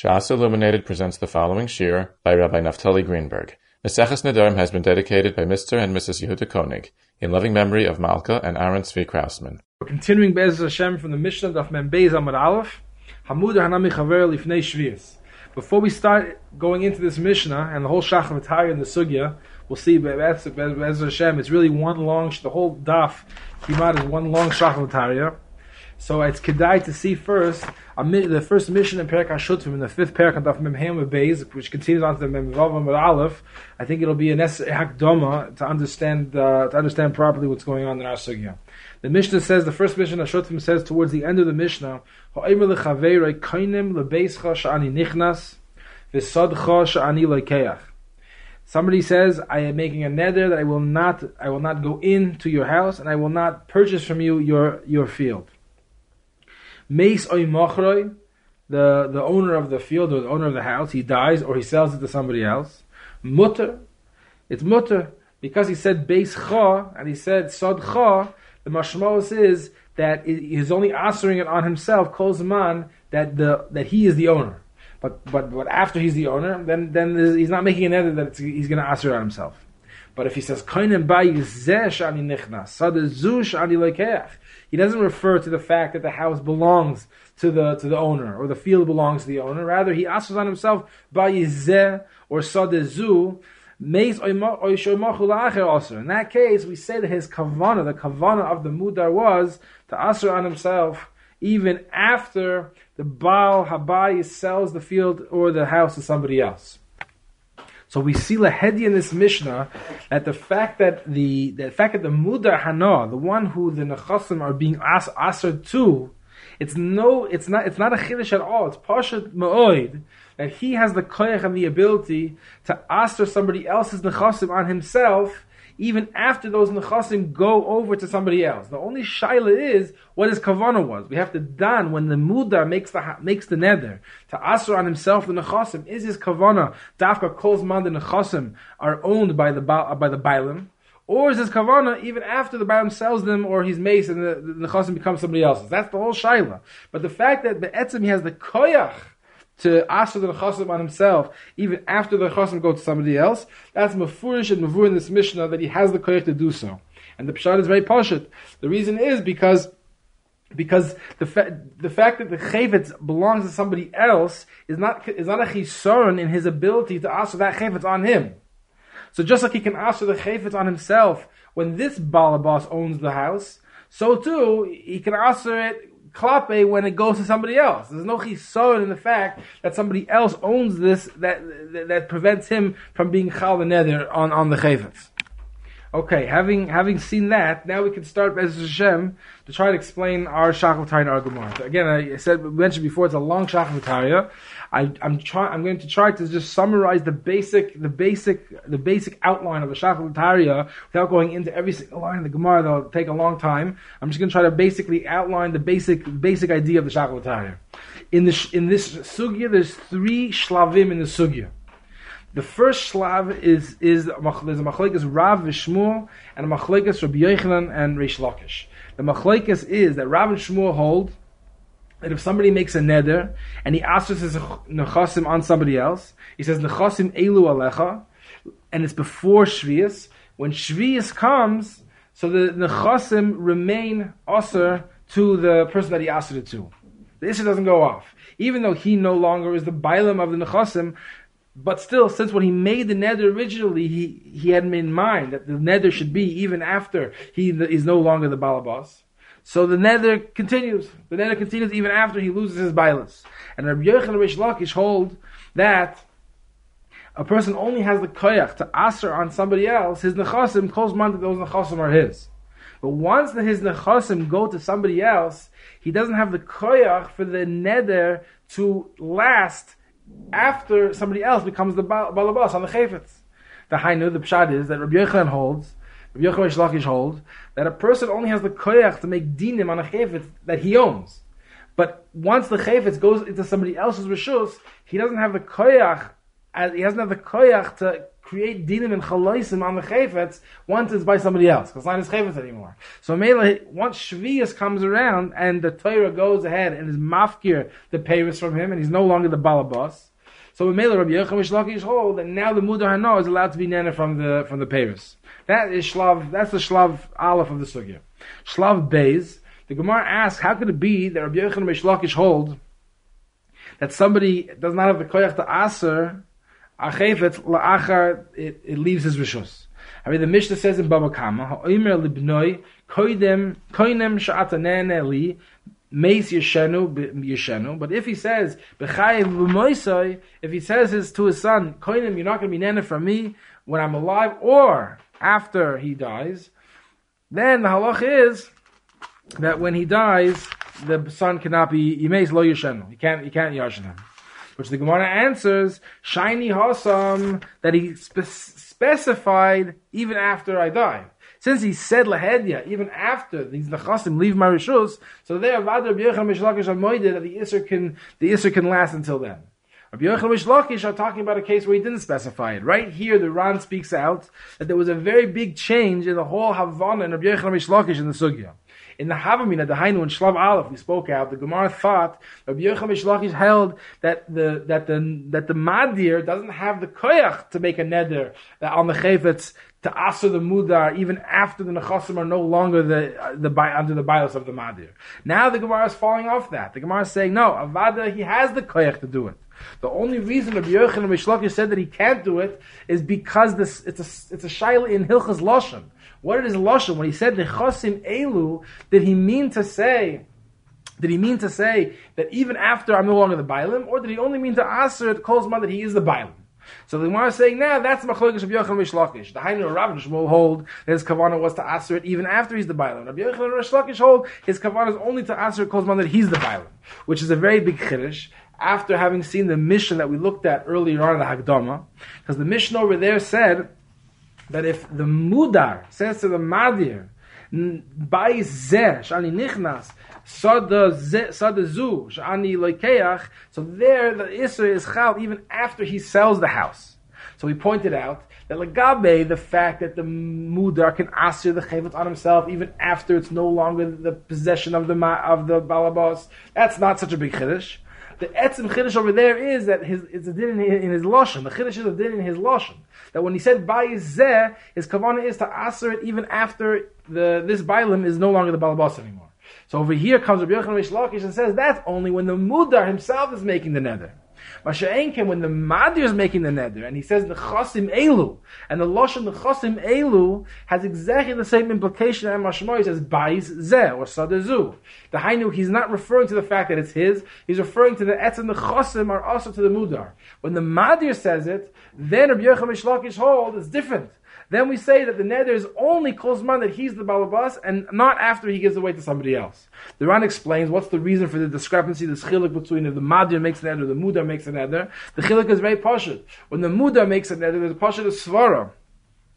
Shas Illuminated presents the following shiur by Rabbi Naftali Greenberg. Maseches Nedarim has been dedicated by Mr. and Mrs. Yehuda Koenig in loving memory of Malka and Aaron Tzvi Krausman. We're continuing Be'ez Hashem from the Mishnah of Mem Beis Amud Aleph. Hamud Hanami Chaver Lifnei Shvius. Before we start going into this Mishnah and the whole Shach and the Sugya, we'll see Be'ez Hashem. It's really one long. The whole daf Kimad is one long Shach So it's kedai to see first the first Mishnah in Perak Hashutfim, in the fifth Perak of Mem Hem Beis, which continues on to the Mem Vav Aleph. I think it'll be a hakdoma to understand uh, to understand properly what's going on in our sugya. The Mishnah says the first Mishnah Hashutfim says towards the end of the Mishnah. Somebody says, I am making a neder that I will not, I will not go into your house and I will not purchase from you your, your field. Meis oimochroi, the, the owner of the field or the owner of the house, he dies or he sells it to somebody else. Mutter, it's mutter. Because he said beis cha and he said sod cha, the mashmos is that he's only answering it on himself, calls man, that the that he is the owner. But but but after he's the owner, then then he's not making an edit that he's going to answer it on himself. But if he says koinen bayizeh ani nichnas, sadazush ani lekeach, he doesn't refer to the fact that the house belongs to the to the owner or the field belongs to the owner. Rather, he asks on himself bayizeh or sadezu. In that case, we say that his kavana, the kavana of the mudar was to asr on himself even after the Baal Habai sells the field or the house to somebody else. So we see lahedi in this Mishnah that the fact that the the fact that the mudar hana, the one who the nechasim are being as, asked to, it's no, it's not, it's not a chiddush at all. It's pashat ma'oid that he has the koyach and the ability to ask somebody else's nechasim on himself even after those nechasim go over to somebody else. The only shaila is what his kavana was. We have to dan when the mudar makes the makes the neder to asr on himself the nechasim. Is his kavana dafka calls man the nechasim are owned by the by the bailim? Or is his kavana even after the Bailam sells them or he's mace and the, the, the becomes somebody else's? That's the whole shaila. But the fact that the etzim he has the koyach to ask the chasim on himself, even after the chasim go to somebody else, that's mafurish and mavur in this Mishnah that he has the koyach to do so. And the pshat is very pashut. The reason is because because the fa- the fact that the chayvetz belongs to somebody else is not is not a chisaron in his ability to ask that chayvetz on him. So just like he can ask the chayvetz on himself when this balabas owns the house, so too he can ask it klape when it goes to somebody else. There's no chisaron in the fact that somebody else owns this that that, that prevents him from being chal nether on on the chayvetz. Okay, having having seen that, now we can start Bez Hashem to try to explain our Shachatayim our Gemara. Again, I said mentioned before it's a long Shachatayim. I, I'm trying. I'm going to try to just summarize the basic, the basic, the basic outline of the Shachatayim without going into every single line of the Gemara. That'll take a long time. I'm just going to try to basically outline the basic, basic idea of the Shachatayim. In this in this sugya, there's three shlavim in the sugya. The first shlav is is there's a machlekes Rav Vishmuel and a machlekes Rabbi Yochanan and Reish Lakish. The machlekes is that Rav and Shmuel hold that if somebody makes a neder and he asks his nechasim on somebody else, he says nechasim elu alecha, and it's before shvius. When shvius comes, so the nechasim remain aser to the person that he asked it to. The issue doesn't go off, even though he no longer is the bailam of the nechasim. But still, since when he made the nether originally, he, he had in mind that the nether should be even after he is no longer the balabas. So the nether continues. The nether continues even after he loses his bilas. And Rabbi Yochanan Reish Lakish hold that a person only has the koyach to aser on somebody else, his nechasim, calls man that those nechasim are his. But once that his nechasim go to somebody else, he doesn't have the koyach for the nether to last after somebody else becomes the balabas on the chayfetz. The hainu, the pshad is that Rabbi Yochanan holds, Rabbi Yochanan Shlakish holds, that a person only has the koyach to make dinim on a chayfetz that he owns. But once the chayfetz goes into somebody else's rishus, he doesn't have the koyach, he doesn't have the koyach to create dinim and chaloisim on the chayfetz once it's by somebody else, because it's not his anymore. So Mela, once Shvius comes around and the Torah goes ahead and is mafkir the payers from him, and he's no longer the balabas. So Mela Rabbi Yochanan Mishlakish hold that now the Mudar Hano is allowed to be nana from the from the payers. That is shlav. That's the shlav aleph of the sugya. Shlav beis. The Gemara asks, how could it be that Rabbi Yochanan Mishlakish hold that somebody does not have the koyach to aser achefet la'achar it, it leaves his rishus. I mean, the Mishnah says in Baba Kama, "Ha'omer libnoi koidem koinem sha'atanene li meis yeshenu yeshenu." But if he says b'chayev b'moisoi, if he says his to his son, "Koinem, you're not going to be nana from me when I'm alive or after he dies," then the halach is that when he dies, the son cannot be yimeis lo yeshenu. He can't. He can't yashin him. Which the Gemara answers, shiny hasam that he spe- specified even after I die. Since he said lahedya even after these nechasim leave my rishus, so there Vadar B'Yechon Mishlakish Amoide that the isser can the isser can last until then. Rabbi Yochanan Mishlakish are talking about a case where he didn't specify it. Right here, the Ran speaks out that there was a very big change in the whole Havana and Rabbi Yochanan Mishlakish in the Sugya. In the Havamina, the Hainu and Shlav Aleph, we spoke out. The Gemara thought Rabbi Yochanan Mishlakish held that the that the that the Madir doesn't have the koyach to make a neder on the chayfetz to aser the mudar even after the nechasim are no longer the the by under the bias of the Madir. Now the Gemara is falling off that. The Gemara is saying no, Avada he has the koyach to do it. The only reason Rabbi Yochanan Mishlakish said that he can't do it is because this it's a it's a shaila in Hilchas Lashon. What is Lashon? When he said Nechasim Elu, did he mean to say, did he mean to say that even after I'm no longer the Bailim, or did he only mean to Aser at Kolzman that he is the Bailim? So the Gemara is saying, now nah, that's Machlokish of Yochanan Mishlakish. The Hainu Rav Shmuel hold that his kavanah was to Aser it even after he's the Bailim. Rabbi Yochanan Mishlakish hold his kavanah is only to Aser at Kolzman that he's the Bailim, which is a very big chiddush after having seen the Mishnah that we looked at earlier on in the Hagdama, because the Mishnah over there said that if the mudar says to the madir, by zeh shani nichnas sada zu shani loikeach, so there the isra is chal even after he sells the house. So we pointed out that legabe the fact that the mudar can answer the chavet on himself even after it's no longer the possession of the of the balabas. That's not such a big chiddush. The etzim chiddush over there is that his it's a din in, in his lashon. The chiddush is a din in his lashon. That when he said zeh, his kavanah is to aser it even after the this bailim is no longer the balabas anymore. So over here comes Rabbi Yochanan Lakish and says that's only when the mudar himself is making the nether. Masha'enkem, when the Madir is making the neder, and he says the Chasim Elu, and the Lashon the Chasim Elu has exactly the same implication as Mashmoy, says Bais Zeh, or Sadezu. The Hainu, he's not referring to the fact that it's his, he's referring to the Etz and the Chasim are also to the Mudar. When the Madir says it, then Rabbi Yochanan Mishlakish hold is different then we say that the neder is only Kozman that he's the balabas and not after he gives away to somebody else. The Ran explains what's the reason for the discrepancy, this chilik between if the madir makes an neder, the muda makes an neder. The chilik is very pashut. When the muda makes an neder, there's a pashut of svara.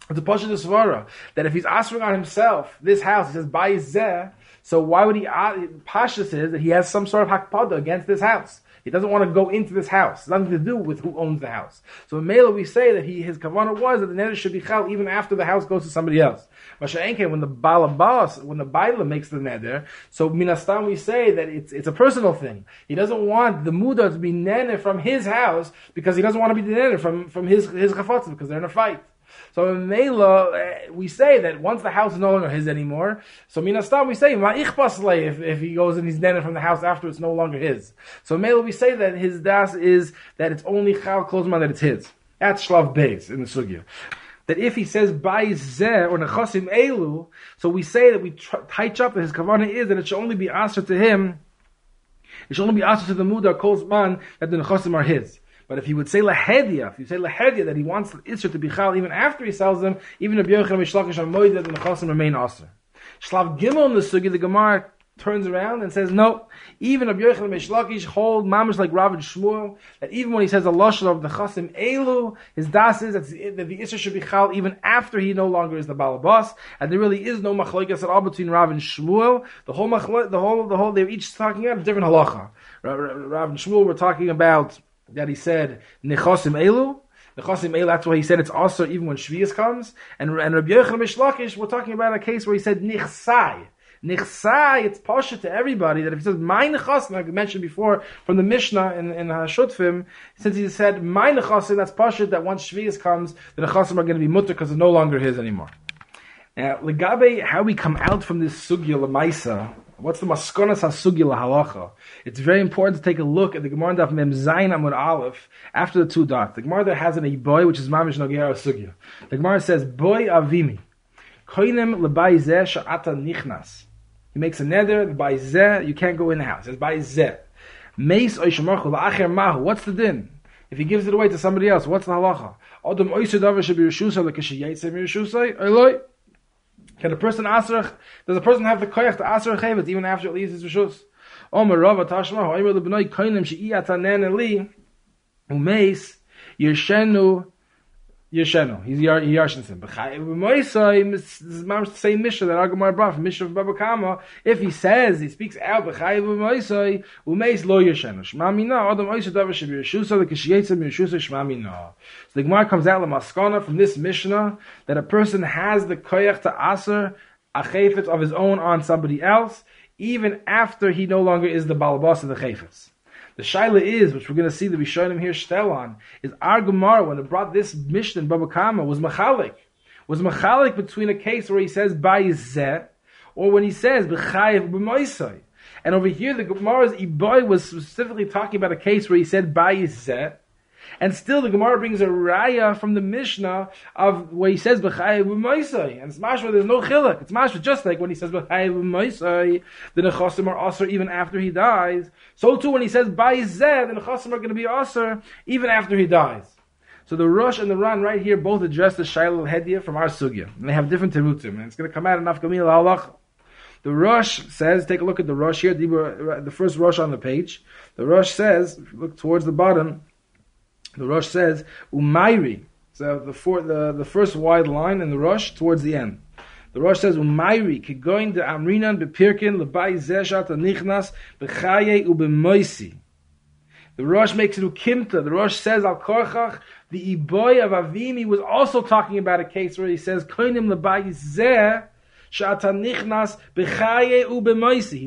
It's a pashut of svara that if he's asking on himself this house, he says by zeh. So why would he? Uh, Pasha says that he has some sort of hakpada against this house. He doesn't want to go into this house. It's nothing to do with who owns the house. So in Mela we say that he, his kavanah was that the neder should be chal even after the house goes to somebody else. Masha'enke, when the balabas, when the baila makes the neder, so minastam we say that it's, it's a personal thing. He doesn't want the muda to be neder from his house because he doesn't want to be neder from, from his, his chafatzah because they're in a fight. So in Mela, eh, we say that once the house is no longer his anymore, so Minastam we say, if, if he goes and he's netted from the house after it's no longer his. So in Mela we say that his das is that it's only Chal Klozman that it's his. That's Shlav Beis in the Sugya. That if he says by Zeh or Nechasim Elu, so we say that we touch up that his kavanah is that it should only be answered to him, it should only be answered to the Muda Kolzman that the Nechasim are his. But if he would say lahedia, if you say lahedia that he wants the to be chal even after he sells them, even if Yochanan Mishlakish on Moed, the nechasim remain aser. Shlav Gimel in the sugi, the Gemara turns around and says, no, even Rabbi Yochanan Mishlakish hold mamish like Rav and Shmuel, that even when he says a lashon of the chasim elu, his das is that the, that the should be chal even after he no longer is the balabas, and there really is no machlokes at all between Rav and Shmuel. The whole machlok, the whole, the whole, they're each talking about a different halacha. Rav and Shmuel were talking about that he said nechosim elu, The Chosim El, that's why he said it's also even when Shvius comes. And, and Rabbi Yochanan Mishlakish, we're talking about a case where he said Nichsai. Nichsai, it's pasha to everybody that if he says my nechasim, like I mentioned before from the Mishnah in, in Hashutfim, since he said my nechasim, that's pasha that once Shvius comes, the nechasim are going to be mutter because they're no longer his anymore. Now, legabe, how we come out from this sugya lemaisa, what's the maskonas hasugya lahalacha? It's very important to take a look at the Gemara Daf Mem Zayin Amud Aleph after the two dots. The Gemara there has an boy which is mamish nogera sugya. The Gemara says boy avimi koinem lebay zeh sha'ata nichnas. He makes a nether by zeh, you can't go in the house. It's by zeh. Meis oishamarchu la'acher mahu. What's the din? If he gives it away to somebody else, what's the halacha? Adam oisha davar shabi rishusay l'kashi yaitse mi rishusay. Eloi. Can a person asr? Does a person have the koyach to asr chevet even after it leaves his rishus? Omer Rava Tashma Lebnoi Koinim She'iyatanen Eli Umeis Yeshenu. He's Yarshinson. B'chayiv This is the same Mishnah that Agamar brought from Mishnah of Baba Kama. If he says, he speaks out, B'chayiv B'moisai, Umeis Lo Yeshenu. Shma Mina, Adam Oisa Davar Shebi Yeshusa, the Kishiyetza Yeshusa, Shma Mina. So the Gemara comes out, Lamaskana, from this Mishnah, that a person has the koyach to aser, a chayfet of his own on somebody else, even after he no longer is the balabas of the chayfetz. The shaila is, which we're going to see the Rishonim here shtel is our Gemara, when it brought this Mishnah in Baba Kama, was machalik. Was machalik between a case where he says, by Bayizeh, or when he says, B'chayev b'moisai. And over here, the Gemara's Iboy was specifically talking about a case where he said, by Bayizeh, and still the Gemara brings a raya from the Mishnah of where he says b'chayev b'moisai, and it's mashma. There's no chiluk. It's mashma just like when he says b'chayev b'moisai, the nechasim are aser even after he dies. So too when he says ba'izeh, the nechasim are going to be aser even after he dies. So the Rosh and the Ran right here both address the Shaila Hediya from our sugya, and they have different terutim, and it's going to come out in Afkamil halach. The Rosh says, take a look at the Rosh here, the first Rosh on the page. The Rosh says, look towards the bottom, the Rosh says, Umayri. So the, four, the, the first wide line in the Rosh towards the end. The Rosh says, Umayri, kigoin de amrinan bepirkin lebai zeshat anichnas bechaye ubemoisi. The Rosh makes it ukimta. The Rosh says, al korchach, the iboy of Avimi was also talking about a case where he says, koinim lebai zeh. He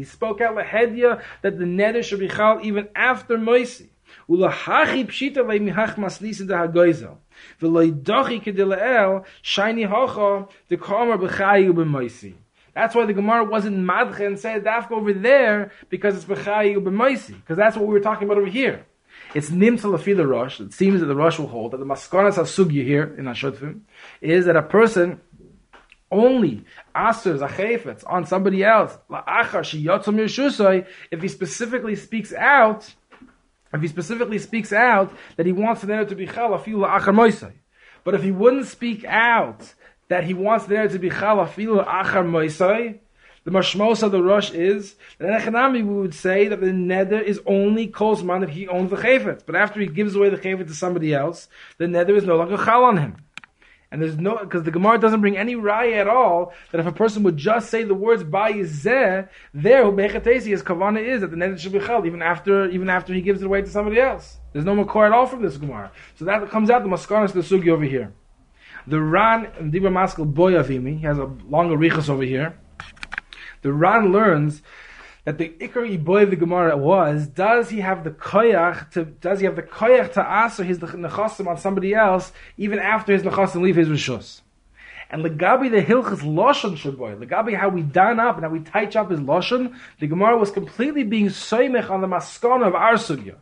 spoke out lahedya that the neder should be chal even after moisi. Pshita leimihach maslisa de hagoizel. V'loi dochi kedileel shiny hocha de kamer b'chayu b'moisi. That's why the Gemara wasn't madche and said dafka over there because it's b'chayu b'moisi. Because that's what we were talking about over here. It's nimtza lafila rosh. It seems that the rosh will hold that the maskonas hasugya here in Ashotfim is that a person only asers achefetz on somebody else la'achar sheyotzom if he specifically speaks out if he specifically speaks out that he wants the to be chal afilu achar But if he wouldn't speak out that he wants the to be chal afilu achar moisai, the mashmos of the rosh is that in Echanami we would say that the nether is only kolzman if he owns the chayfet. But after he gives away the chayfet to somebody else, the nether is no longer chal on him. And there's no, because the Gemara doesn't bring any raya at all, that if a person would just say the words bayizeh, there, Bechatesi, his kavana is that the net should be chel, even after, even after he gives it away to somebody else. There's no makor at all from this Gemara. So that comes out the maskanas the sugi over here. The Ran, Dibra Maskal Boyavimi, he has a longer richas over here. The Ran learns that the Ikar boy of the Gemara was, does he have the koyach to, does he have the koyach to answer his nechasim on somebody else, even after his nechasim leave his rishus? And legabi the hilchas lashon shaboy, legabi how we done up and how we touch up his lashon, the Gemara was completely being soymech on the maskana of our sugya.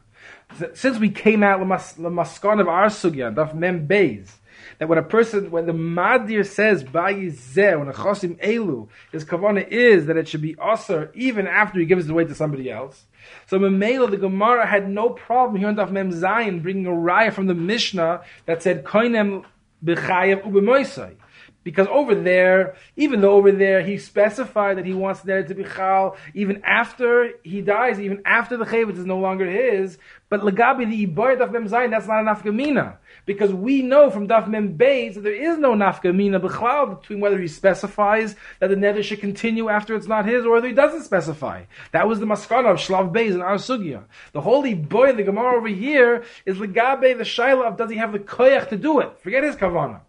Since we came out the maskana of our sugya, daf mem beis, that when a person, when the Madir says Bayizeh, when a Chosim Elu, his kavana is that it should be Aser even after he gives it away to somebody else. So Memela, the Gemara had no problem here on Daf Mem bringing a raya from the Mishnah that said Koinem B'chayev Ubemoisai. Because over there, even though over there he specified that he wants there to be chal, even after he dies, even after the chavetz is no longer his, but legabi the ibayat of memzayin, that's not a nafkamina. Because we know from daf mem beis that there is no nafkamina b'chlal between whether he specifies that the neder should continue after it's not his, or whether he doesn't specify. That was the maskana of shlav beis in our sugya. The holy boy, the gemara over here, is legabe the shaila of does he have the koyach to do it? Forget his kavana.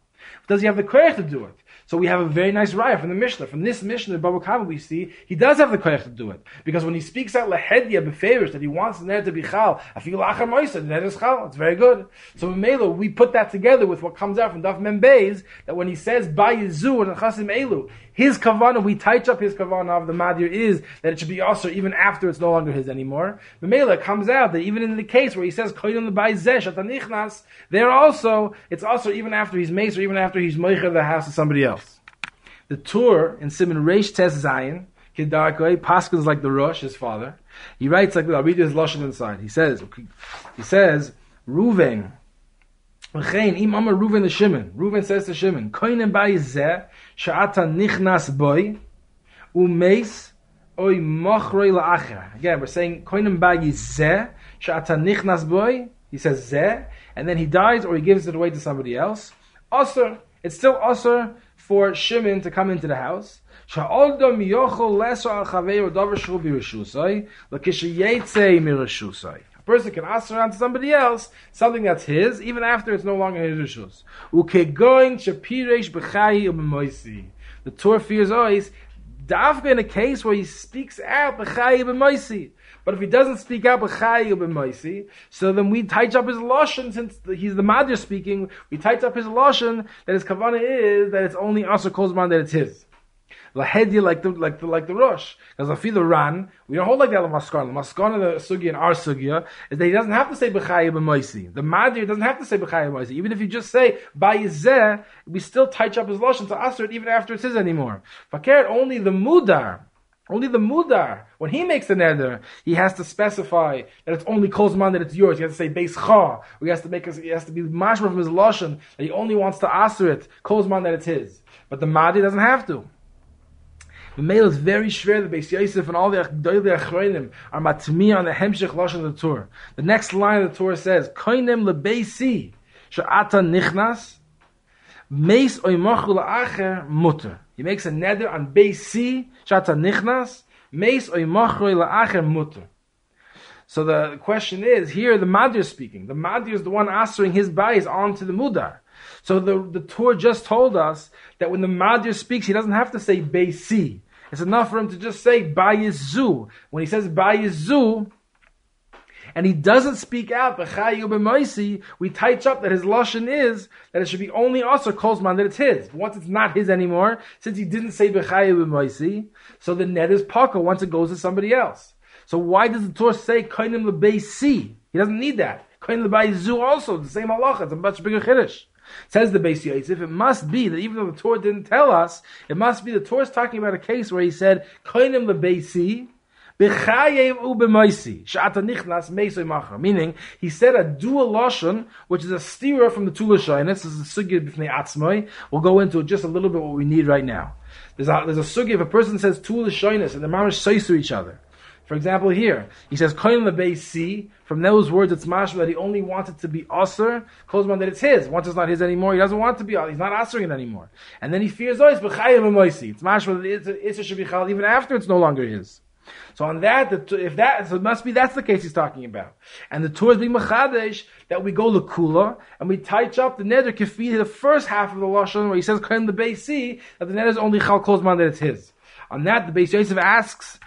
Does he have the koyach to do it? So we have a very nice raya from the Mishnah. From this Mishnah, Baba Kama, we see he does have the koyach to do it because when he speaks out lehedya beferish that he wants the to be chal, feel achar moisa the is chal. It's very good. So in Melo, we put that together with what comes out from Daf Membeis that when he says by Yizu and Chasim Elu, his kavana, we touch up his kavana of the madir is that it should be also even after it's no longer his anymore. The Mela comes out that even in the case where he says koyim zesh atanichnas, there also it's also even after he's mace or even after he's moicher the house of somebody else. The Tur in Simon Reish Tes Zion, Kedarkoi, Paskins like the Rosh, his father. He writes like I'll read his lashon inside. He says, he says, Ruven, V'chein, Ruven the Shimon. Ruven says to Shimon, Koinem bai zeh, sha'ata nichnas boy, umeis, oy mochroi la'acher. Again, we're saying, Koinem bai zeh, sha'ata nichnas boy, he says zeh, and then he dies or he gives it away to somebody else. Also, it's still also for Shimon to come into the house. Sha'oldom yochol leso al chaveir davar shul birishusai, l'kishayetze mirishusai person can around to somebody else something that's his, even after it's no longer his rishus. U'b'moisi. The Torah fears always dafka in a case where he speaks out. But if he doesn't speak out so then we tight up his lashon since he's the madr speaking. We tight up his lashon that his kavana is that it's only Asa Kozman that it's his lahedya like the like the like the Rosh. Because afilu ran, we don't hold like that on maskana. Maskana the sugi and our sugya is that he doesn't have to say b'chayim b'moisi. The madir doesn't have to say b'chayim b'moisi. Even if you just say ba'yizeh, we still touch up his lashon to aser it even after it's says anymore. Fakir only the mudar. Only the mudar, when he makes the neder, he has to specify that it's only kozman that it's yours. He has to say beis cha. He has to make he has to be mashma from his lashon that he only wants to aser it kozman that it's his. But the madi doesn't have to. The male is very shver. The Beis Yosef and all the Gdoile Achroinim are matmi on the Hemshech Lashon of the Torah. The next line of the Torah says, Koinem lebeisi she'ata nichnas meis oimachu la'acher mutter. He makes a neder on beisi she'ata nichnas meis oimachu la'acher mutter. So the question is, here the Madir is speaking. The Madir is the one answering his bias onto the Mudar. So the, the Torah just told us that when the Madir speaks, he doesn't have to say Beisi. It's enough for him to just say Bayizu. When he says Bayizu, and he doesn't speak out we touch up that his lashon is that it should be only us or kolzman that it's his. Once it's not his anymore, since he didn't say b'chayu so the net is paka once it goes to somebody else. So why does the Torah say kainim lebeisi? He doesn't need that. Kainim lebeisi also the same halacha. It's a much bigger chiddush. Says the Beis Yosef, it must be that even though the Torah didn't tell us, it must be the Torah is talking about a case where he said, Koinim lebeisi, Meaning, he said a dual lashon, which is a steerer from the two lashonis. This is a sugya b'fnei atzmai. We'll go into just a little bit what we need right now. There's a, there's a if a person says two lashonis and the mamash says to each other. For example, here he says koyin lebeisi. From those words, it's mashma that he only wanted to be aser. Kozman that it's his. Once it's not his anymore, he doesn't want to be. He's not asering it anymore. And then he fears oh, it's b'chayim It's mashma that it's, should be chal even after it's no longer his. So on that, if that, so it must be that's the case he's talking about. And the Torah is being machadesh that we go lekula and we touch up the neder kefir the first half of the lashon where he says koyin lebeisi that the neder is only chal kozman that it's his. On that, the Beis Yosef asks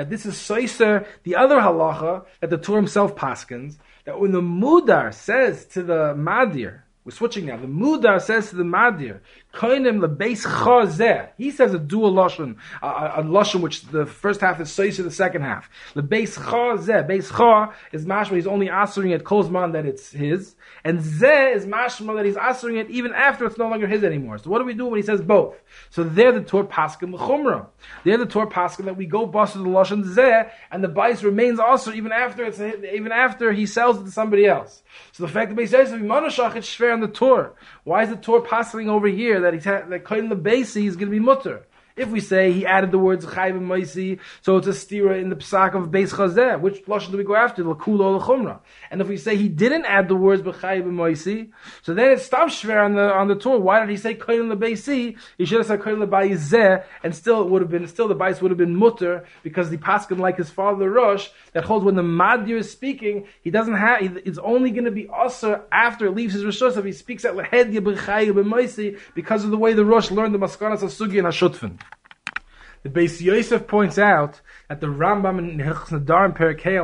that this is soiser, the other halacha that the Torah himself paskins, that when the mudar says to the madir, we're switching now. The Mudar says to the Madir, Koinim lebeis chazeh. He says a dual lashon, a, a, lashon which the first half is to the second half. Lebeis chazeh. Beis cha is mashma. He's only answering it kozman that it's his, and zeh is mashma that he's answering it even after it's no longer his anymore. So what do we do when he says both? So they're the Torah paskin l'chumra. They're the Torah paskin that we go bust the lashon zeh, and the bais remains also even after it's even after he sells it to somebody else. So the fact that he says Monashach it's shver on the Torah. Why is the Torah passing over here that he's ha- that Kohen Lebesi is going to be mutter. If we say he added the words Chayv and Moisi, so it's a stira in the psak of Beis Chazeh, which lashon do we go after? Lakula or Chumra. And if we say he didn't add the words B'Chayv and Moisi, so then it stops shver on the on the Tur. Why did he say Kohen Lebeisi? He should have said Kohen Lebayizeh, and still it would have been still the Bais would have been mutter because the paskin like his father Rosh that holds when the Madir is speaking, he doesn't have. It's only going to be usher after it leaves his rishos if he speaks at Lehedya B'Chayv and Moisi because of the way the Rosh learned the Maskanas of Sugi and Hashutfin. The Beis Yosef points out that the Rambam in Hilchos Nedarim Perakei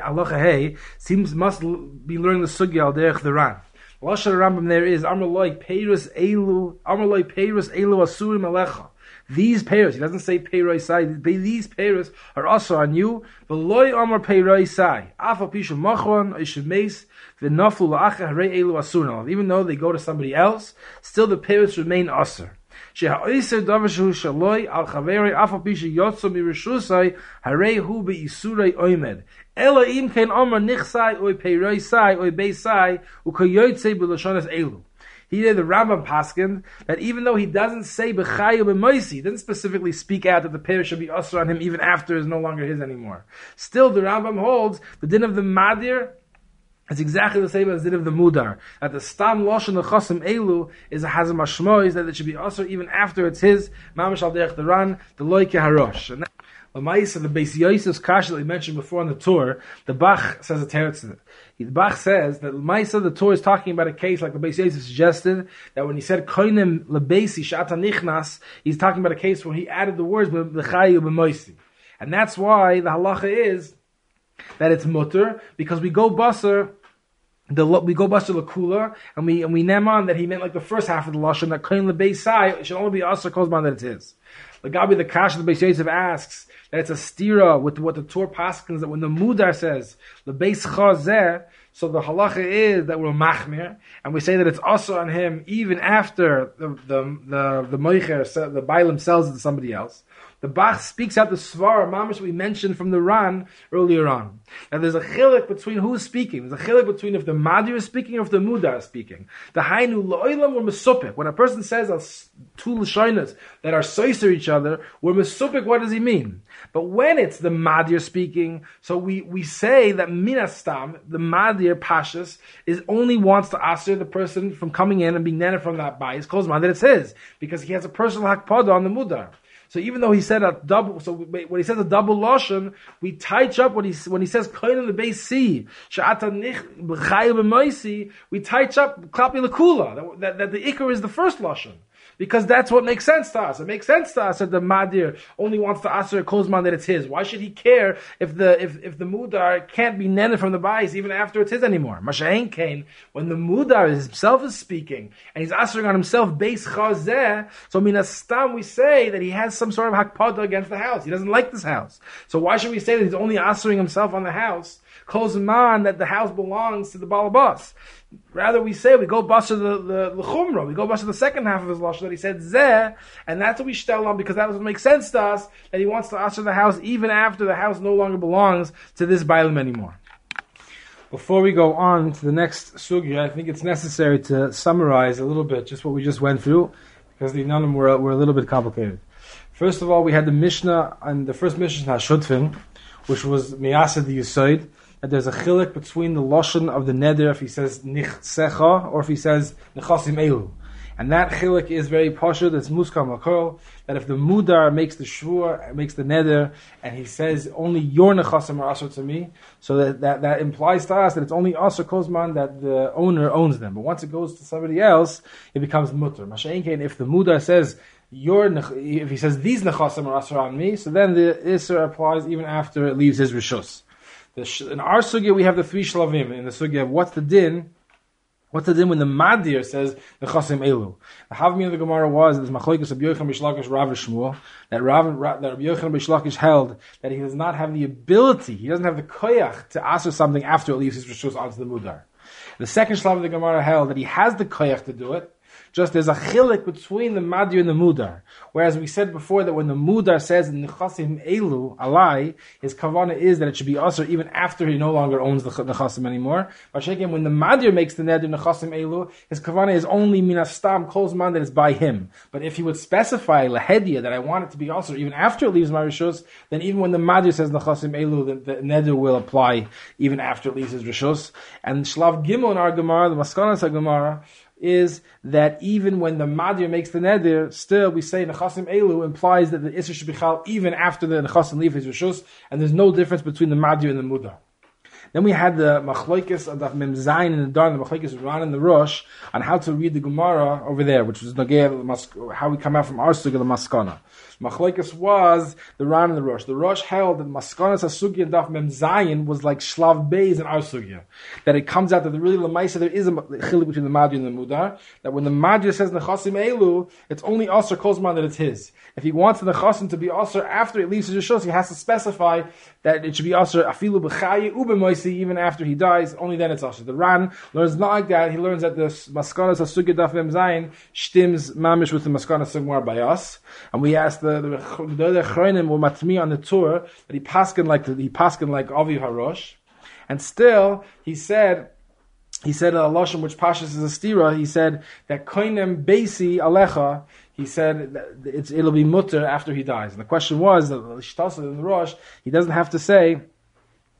Alacha Hey seems must be learning the Sugi al Derech the Ran. Lashon Rambam there is Amaloi Peirus Elu Amaloi Peirus Elu Asurim Alecha. These payers, he doesn't say peiroi sai, these payers are also on you. V'loi amar peiroi sai. Afa pishu machon, ishemes, v'naflu la'acha harei elu asurna. Even though they go to somebody else, still the payers remain usher. She'ha'iser davar shehu shaloi al chaverei afa pisha yotzo mirishusai harei hu be'isurei oimed. Ela ken omer nichsai oi peiroi sai oi beisai. He did the Rambam Paskin that even though he doesn't say Bechayu b'Moisi, didn't specifically speak out that the pair should be usher on him even after is no longer his anymore. Still, the Rambam holds the din of the Madir it's exactly the same as the din of the mudar. That the stam loshen chosim elu is a hazam hashmois that it should be also even after it's his mamash al derech the the loike harosh. And the Ma'is the Beis Yosef's kasha that we mentioned before on the Tur, the Bach says a teretz. The Bach says that Ma'isa the tour is talking about a case like the Beis Yosef suggested that when he said koinem lebeisi shata nichnas, he's talking about a case where he added the words b'chayu b'moisi, and that's why the halacha is that it's mutter because we go basar the we go basar lakula and we and we name on that he meant like the first half of the lashon that koin lebeisai it should only be asr kozman that it's his. The Gabi the Kash the Beis Yosef asks that it's a stira with what the Torah paskins that when the Mudar says the Beis Chazeh, so the halacha is that we're machmir, and we say that it's also on him even after the the the the moicher, the bailim sells it to somebody else. The Bach speaks out the Svar, Mamish we mentioned from the Ran earlier on. Now there's a chilik between who's speaking. There's a chilik between if the Madir is speaking or if the Mudar is speaking. The Hainu Lo'ilam or Mesupik. When a person says two Lashonas that are soiser each other, we're Mesupik, what does he mean? But when it's the Madir speaking, so we, we say that Minastam, the Madir Pashas, is only wants to answer the person from coming in and being netted from that bias, calls that it's his, because he has a personal hakpada on the Mudar. So even though he said a double, so when he says a double lashon, we touch up when he when he says koin in the base C, nich b'chayu we touch up klapi lekula that, that the ikar is the first lashon because that's what makes sense to us. It makes sense to us that the Madir only wants to aser Kozman that it's his. Why should he care if the if, if the Mudar can't be netted from the bias even after it's his anymore? Mashahen Kain, when the Mudar himself is speaking and he's asering on himself base chazeh, so minastam we say that he has some sort of hakpada against the house. He doesn't like this house. So why should we say that he's only asering himself on the house? Kozman that the house belongs to the Balabas. Rather, we say we go bust the the, the. We go bust the second half of his lashon that he said zeh, and that's what we shtel on because that doesn't make sense to us that he wants to usher the house even after the house no longer belongs to this bailim anymore. Before we go on to the next sugya, I think it's necessary to summarize a little bit just what we just went through because the nanim were were a little bit complicated. First of all, we had the Mishnah and the first Mishnah Hashutfin, which was Miyasa the Yusaid that there's a chilik between the lashon of the neder if he says nichsecha or if he says nechasim elu. And that chilik is very posher, that's muskam makol, that if the mudar makes the shvur, makes the neder, and he says only your nechasim are asr to me, so that, that, that implies to us that it's only asr kozman that the owner owns them. But once it goes to somebody else, it becomes mutter. Masha'inkein, if the mudar says your if he says these nechasim are asr on me, so then the isra applies even after it leaves his rishus. In our sugya, we have the three shlavim. In the sugya of what's the din, what's the din when the madir says the chasim elu? The havmi of the Gemara was that machlokes of Yochanan Bishlakish Rav Shmuel that Rav that Yochanan Bishlakish held that he does not have the ability, he doesn't have the koyach to answer something after it leaves his rishus onto the mudar. The second shlav of the Gemara held that he has the koyach to do it, Just there's a chilik between the madir and the mudar. Whereas we said before that when the mudar says nechasim elu alai, his kavana is that it should be usher even after he no longer owns the nechasim anymore. But when the madir makes the neder nechasim elu, his kavana is only minastam man that is by him. But if he would specify lahedia that I want it to be usher even after it leaves my rishus, then even when the madir says nechasim elu, the, the neder will apply even after it leaves his rishus. And shlav gimel in our gemara, the maskanas gemara is that even when the Madir makes the Neder, still we say Nechasim Elu implies that the Isser should be Chal even after the Nechasim leave his Rishus, and there's no difference between the Madir and the Mudar. Then we had the Machloikis of the Mem Zayin and the Darn, the Machloikis Ran and the Rosh, on how to read the Gemara over there, which was how we come out from our Sugya, the Maskana. Machlekes was the Ran and the Rosh. The Rosh held that Maskanas Asugya Daf Mem Zayin was like Shlav Beis and Arsugya. That it comes out that the really Lamaisa there is a chilik between the Madri and the Mudar. That when the Madri says Nechasim Elu, it's only Aser Kozman that it's his. If he wants the Nechasim to be Aser after it leaves his Rishos, he has to specify that it should be Aser Afilu B'chayi Ubemoisi even after he dies, only then it's Aser. The Ran learns not like that. He learns that the Maskanas Asugya Daf Mem Zayin stims Mamish with the Maskanas Sigmar by us. And we asked the the the Chronim were matmi on the Tur that he paskin like he paskin like Avi Harosh, and still he said he said a lashon which Pashas is a stira. He said that koinem basi alecha. He said it'll be mutter after he dies. And the question was that in the Rosh he doesn't have to say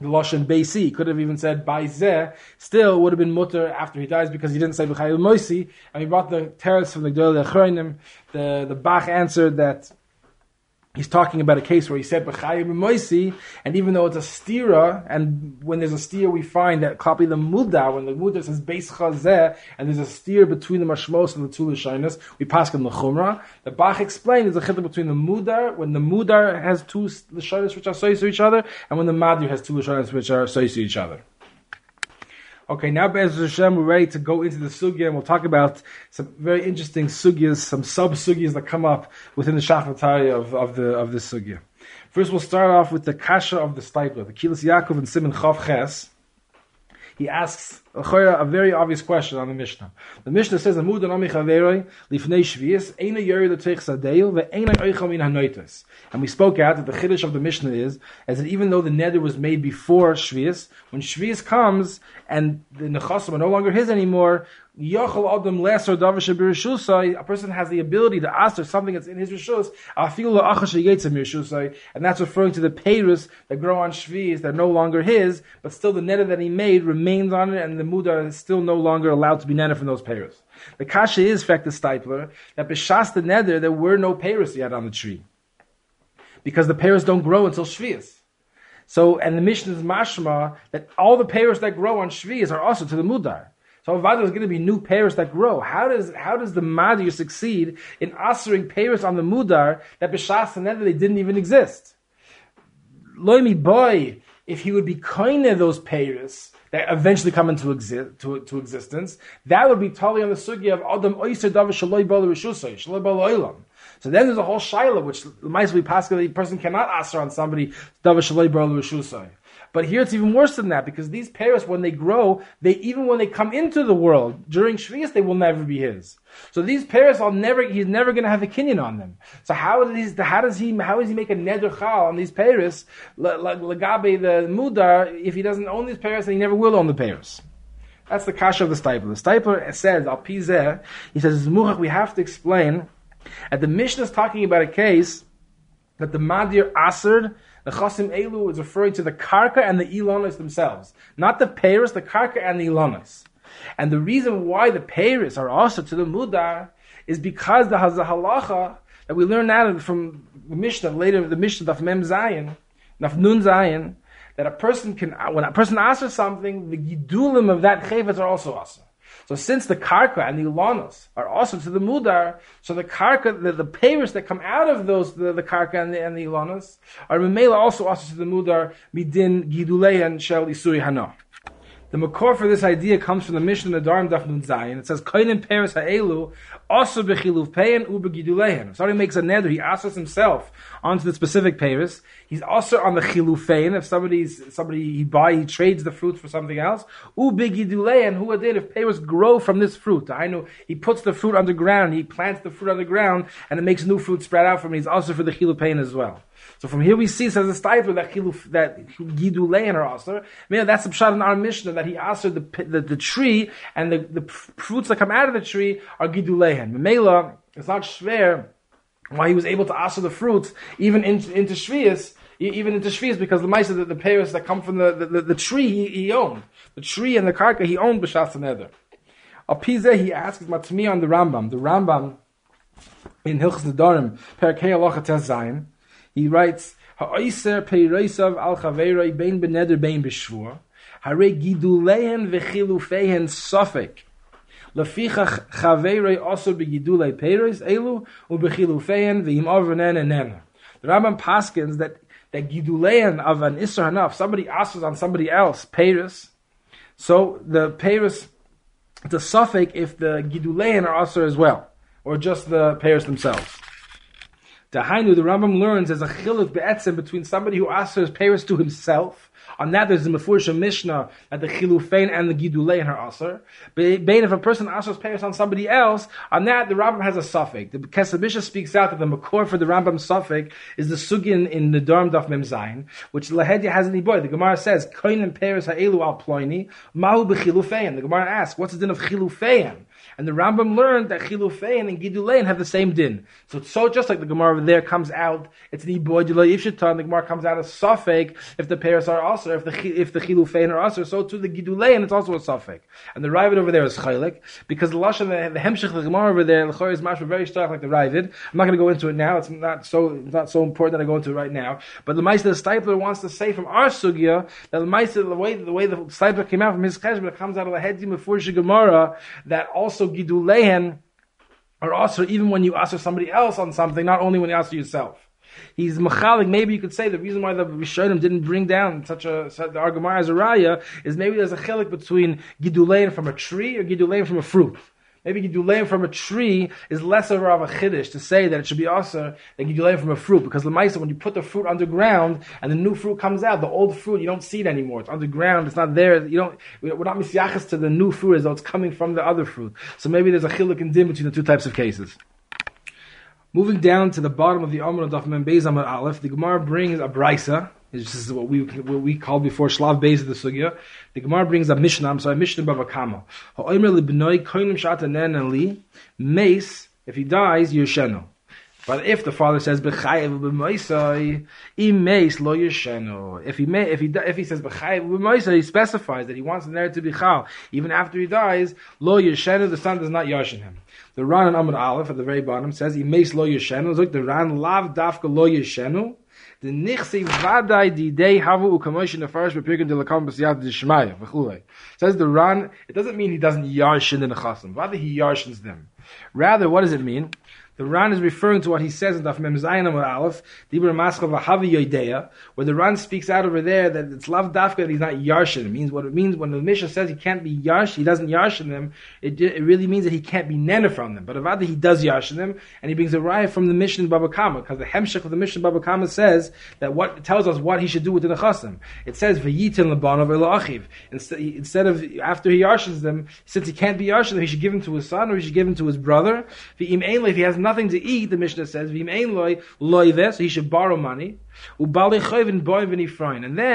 the lashon. He could have even said baizeh. Still would have been mutter after he dies because he didn't say b'chayil moisi. And he brought the teretz from the Gdol The the Bach answered that he's talking about a case where he said b'chayim and even though it's a stira, and when there's a stira, we find that copy the muda when the muda says beis chazeh, and there's a steer between the mashmos and the two shyness, we pass in the chumrah. The Bach explained there's a chiddush between the mudar when the mudar has two shyness which are associated to each other, and when the madir has two shyness which are associated to each other. Okay, now Be'ez Hashem, we're ready to go into the sugya, and we'll talk about some very interesting sugyas, some sub sugyas that come up within the shachatari of, of the of this sugya. First, we'll start off with the kasha of the stipler, the Kilas Yaakov and Simon Chav Ches. He asks a very obvious question on the Mishnah. The Mishnah says, "Amud anami chaveroi lifnei shvius eina yori l'teich sadeil ve'eina oicham min hanoitos." And we spoke out that the chiddush of the Mishnah is, as that even though the neder was made before shvius, when shvius comes and the nechasim are no longer his anymore, Yochel Adam Lesser Davish a person has the ability to ask for something that's in his Rishus, Afil Rishusai, and that's referring to the Payrus that grow on Shvi's that are no longer his, but still the netta that he made remains on it, and the Muda is still no longer allowed to be netted from those Payrus. The Kasha is, fact, the Stipler, that Bishas the Nether, there were no Payrus yet on the tree. Because the Payrus don't grow until Shvi'is. So, and the Mishnah is mashma that all the payers that grow on Shvi'is are also to the Mudar. So Avada is going to be new payers that grow. How does how does the Madir succeed in answering payers on the Mudar that B'Shas and they didn't even exist? Loimi boy, if he would be kind of those payers that eventually come into exi- to, to existence, that would be totally on the sugi of Adam Oyser Davar Shaloi Bala Rishusay, Shaloi Bala Oilam. So then there's a whole shaila which might be possible that a person cannot answer on somebody Davar Shaloi Bala Rishusay. But here it's even worse than that because these pairs, when they grow, they even when they come into the world during Shvius, they will never be his. So these pairs are never, he's never going to have a kinyan on them. So how does how does he, how does he make a neder chal on these pairs, lagabe the mudar, if he doesn't own these pairs, then he never will own the pairs. That's the kasha of the stipler. The stipler says, al pizeh, he says, we have to explain, that the Mishnah is talking about a case that the madir aserd the Chasim Elu is referring to the Karka and the Ilonis themselves, not the Paris, the Karka and the Ilonis. And the reason why the Paris are also to the Mudar is because the Hazahalacha that we learn that from the Mishnah, later the Mishnah of Mem Zayin, Naf Nun Zayin, that a person can, when a person asks for something, the Gidulim of that Chavetz are also awesome. So since the karka and the ilanos are also to the mudar, so the karka, the, the payers that come out of those, the, the karka and the, and the ilanos, are memela also also to the mudar midin gidulei and shel isuri hana. The makor for this idea comes from the Mishnah in the Dharm Daf Nun Zayin. It says, "Koinen Paris ha'elu also bechiluv pein ubegidulehen." If somebody makes a neder, he asks himself onto the specific Paris. He's also on the chilufein. If somebody's somebody he buy, he trades the fruit for something else. Ubegidulehen, who did if Paris grow from this fruit? I know he puts the fruit underground. He plants the fruit underground, and it makes new fruit spread out from it. He's also for the chilupein as well. So from here we see says the stipler that chiluf that gidulein are aser. Maybe that's the pshat in our Mishnah that he asked the, the, the tree and the, the fruits that come out of the tree are gidulein. Memela, it's not schwer why he was able to ask the fruits even into, Shvias, even into Shvias, because the mice the, the payers that come from the, the, the tree he, he, owned. The tree and the karka he owned b'shas neder. A pize he asks matmi on the Rambam. The Rambam in Hilchas Nedarim, Perkei Alocha Tes Zayin, he writes, Ha'oiser peiroisav al chaveroi bein beneder bein b'shvur, hare gidulehen v'chilufehen sofek, lefichach chaveroi also begidulei peirois elu, u'bechilufehen v'im overnen enena. The Rambam paskins that that gidulein of an isra hanaf, somebody asks on somebody else, peiros, so the peiros, the suffix if the gidulein are also as well, or just the peiros themselves. Dahainu, the Rambam learns there's a chiluk be'etzim between somebody who his payers to himself. On that, there's the Mefursha Mishnah that the chilufein and the gidulein her aser. Bein if a person asks payers on somebody else, on that the Rambam has a suffix. The Kesef Mishnah speaks out that the makor for the Rambam suffix is the sugin in the Dharm Daf Mem Zayin, which Lahedya has in boy. The Gemara says, Koin and payers ha'elu al ploini, mahu b'chilufein. The Gemara asks, what's the din of chilufein? And the Rambam learned that Chilufein and Gidulein have the same din. So it's so just like the Gemara over there comes out, it's an Iboy Dulay Ifshatan, the Gemara comes out as Safek if the pairs are also, if the if the Chilufein are also, so too the Gidulein, it's also a Safek. And the Raavad over there is Chaylik, because the Lashon, the, Hemshech, the Gemara over there, the is mashma very stark like the Raavad. I'm not going to go into it now, it's not so, not so important that I go into it right now. But the Meister, Stipler wants to say from our Sugya, that the Meister, the way, the way the Stipler came out from his Cheshbon, comes out of the Hedim before Gemara, that also Gidulehen are also even when you ask somebody else on something, not only when you ask yourself. He's machalik. Maybe you could say the reason why the Rishonim didn't bring down such a such, the Argamar as a raya is maybe there's a chilik between gidulein from a tree or gidulein from a fruit. Maybe you do Giduleim from a tree is less of a chiddush to say that it should be also than Giduleim from a fruit. Because the Lemaisa, when you put the fruit underground and the new fruit comes out, the old fruit, you don't see it anymore. It's underground, it's not there. You don't, we're not misyachas to the new fruit as though it's coming from the other fruit. So maybe there's a chiluk and dim between the two types of cases. Moving down to the bottom of the Amr of Mem Beis Amar Aleph, the Gemara brings a brisa this is what we what we called before Shlav Beis of the Sugya. The Gemara brings a Mishnah, I'm sorry, Mishnah Bava Kama. Mace, if he dies, yeshenu. But if the father says b'chayev b'moisai, imeis lo yeshenu. If he may, if he if he says b'chayev b'moisai, he specifies that he wants the ner to be chal even after he dies. Lo yeshenu, the son does not yashin him. The Ran and Amud Aleph at the very bottom says he imeis lo yeshenu. Look, the Ran lav dafka lo yeshenu. The nichsi vadai di day havu ukamosh in the first bepirkin de lakam b'siyad d'shmaya v'chulei. Says the Ran, it doesn't mean he doesn't yarshin in the chasim. Rather, he yarshins them. Rather, what does it mean? The Ran is referring to what he says in Daf Mem Zayin Amar Aleph, Dibur Mascha V'Havi Yodeya, where the Ran speaks out over there that it's Lav Dafka that he's not Yarshin. It means what it means when the Mishnah says he can't be Yarsh, he doesn't Yarshin them, it, it really means that he can't be Nena from them. But Avada he does Yarshin them, and he brings a raya from the Mishnah in Baba Kama, because the Hemshech of the Mishnah Baba Kama says that what tells us what he should do with the Chasim. It says V'yitin Labanov Achiv. Instead of, after he Yarshins them, since he can't be Yarshin them, he should give them to his son or he should give them to his brother. If he has nothing to eat, the Mishnah says, V'im loy loy so he should borrow money. And then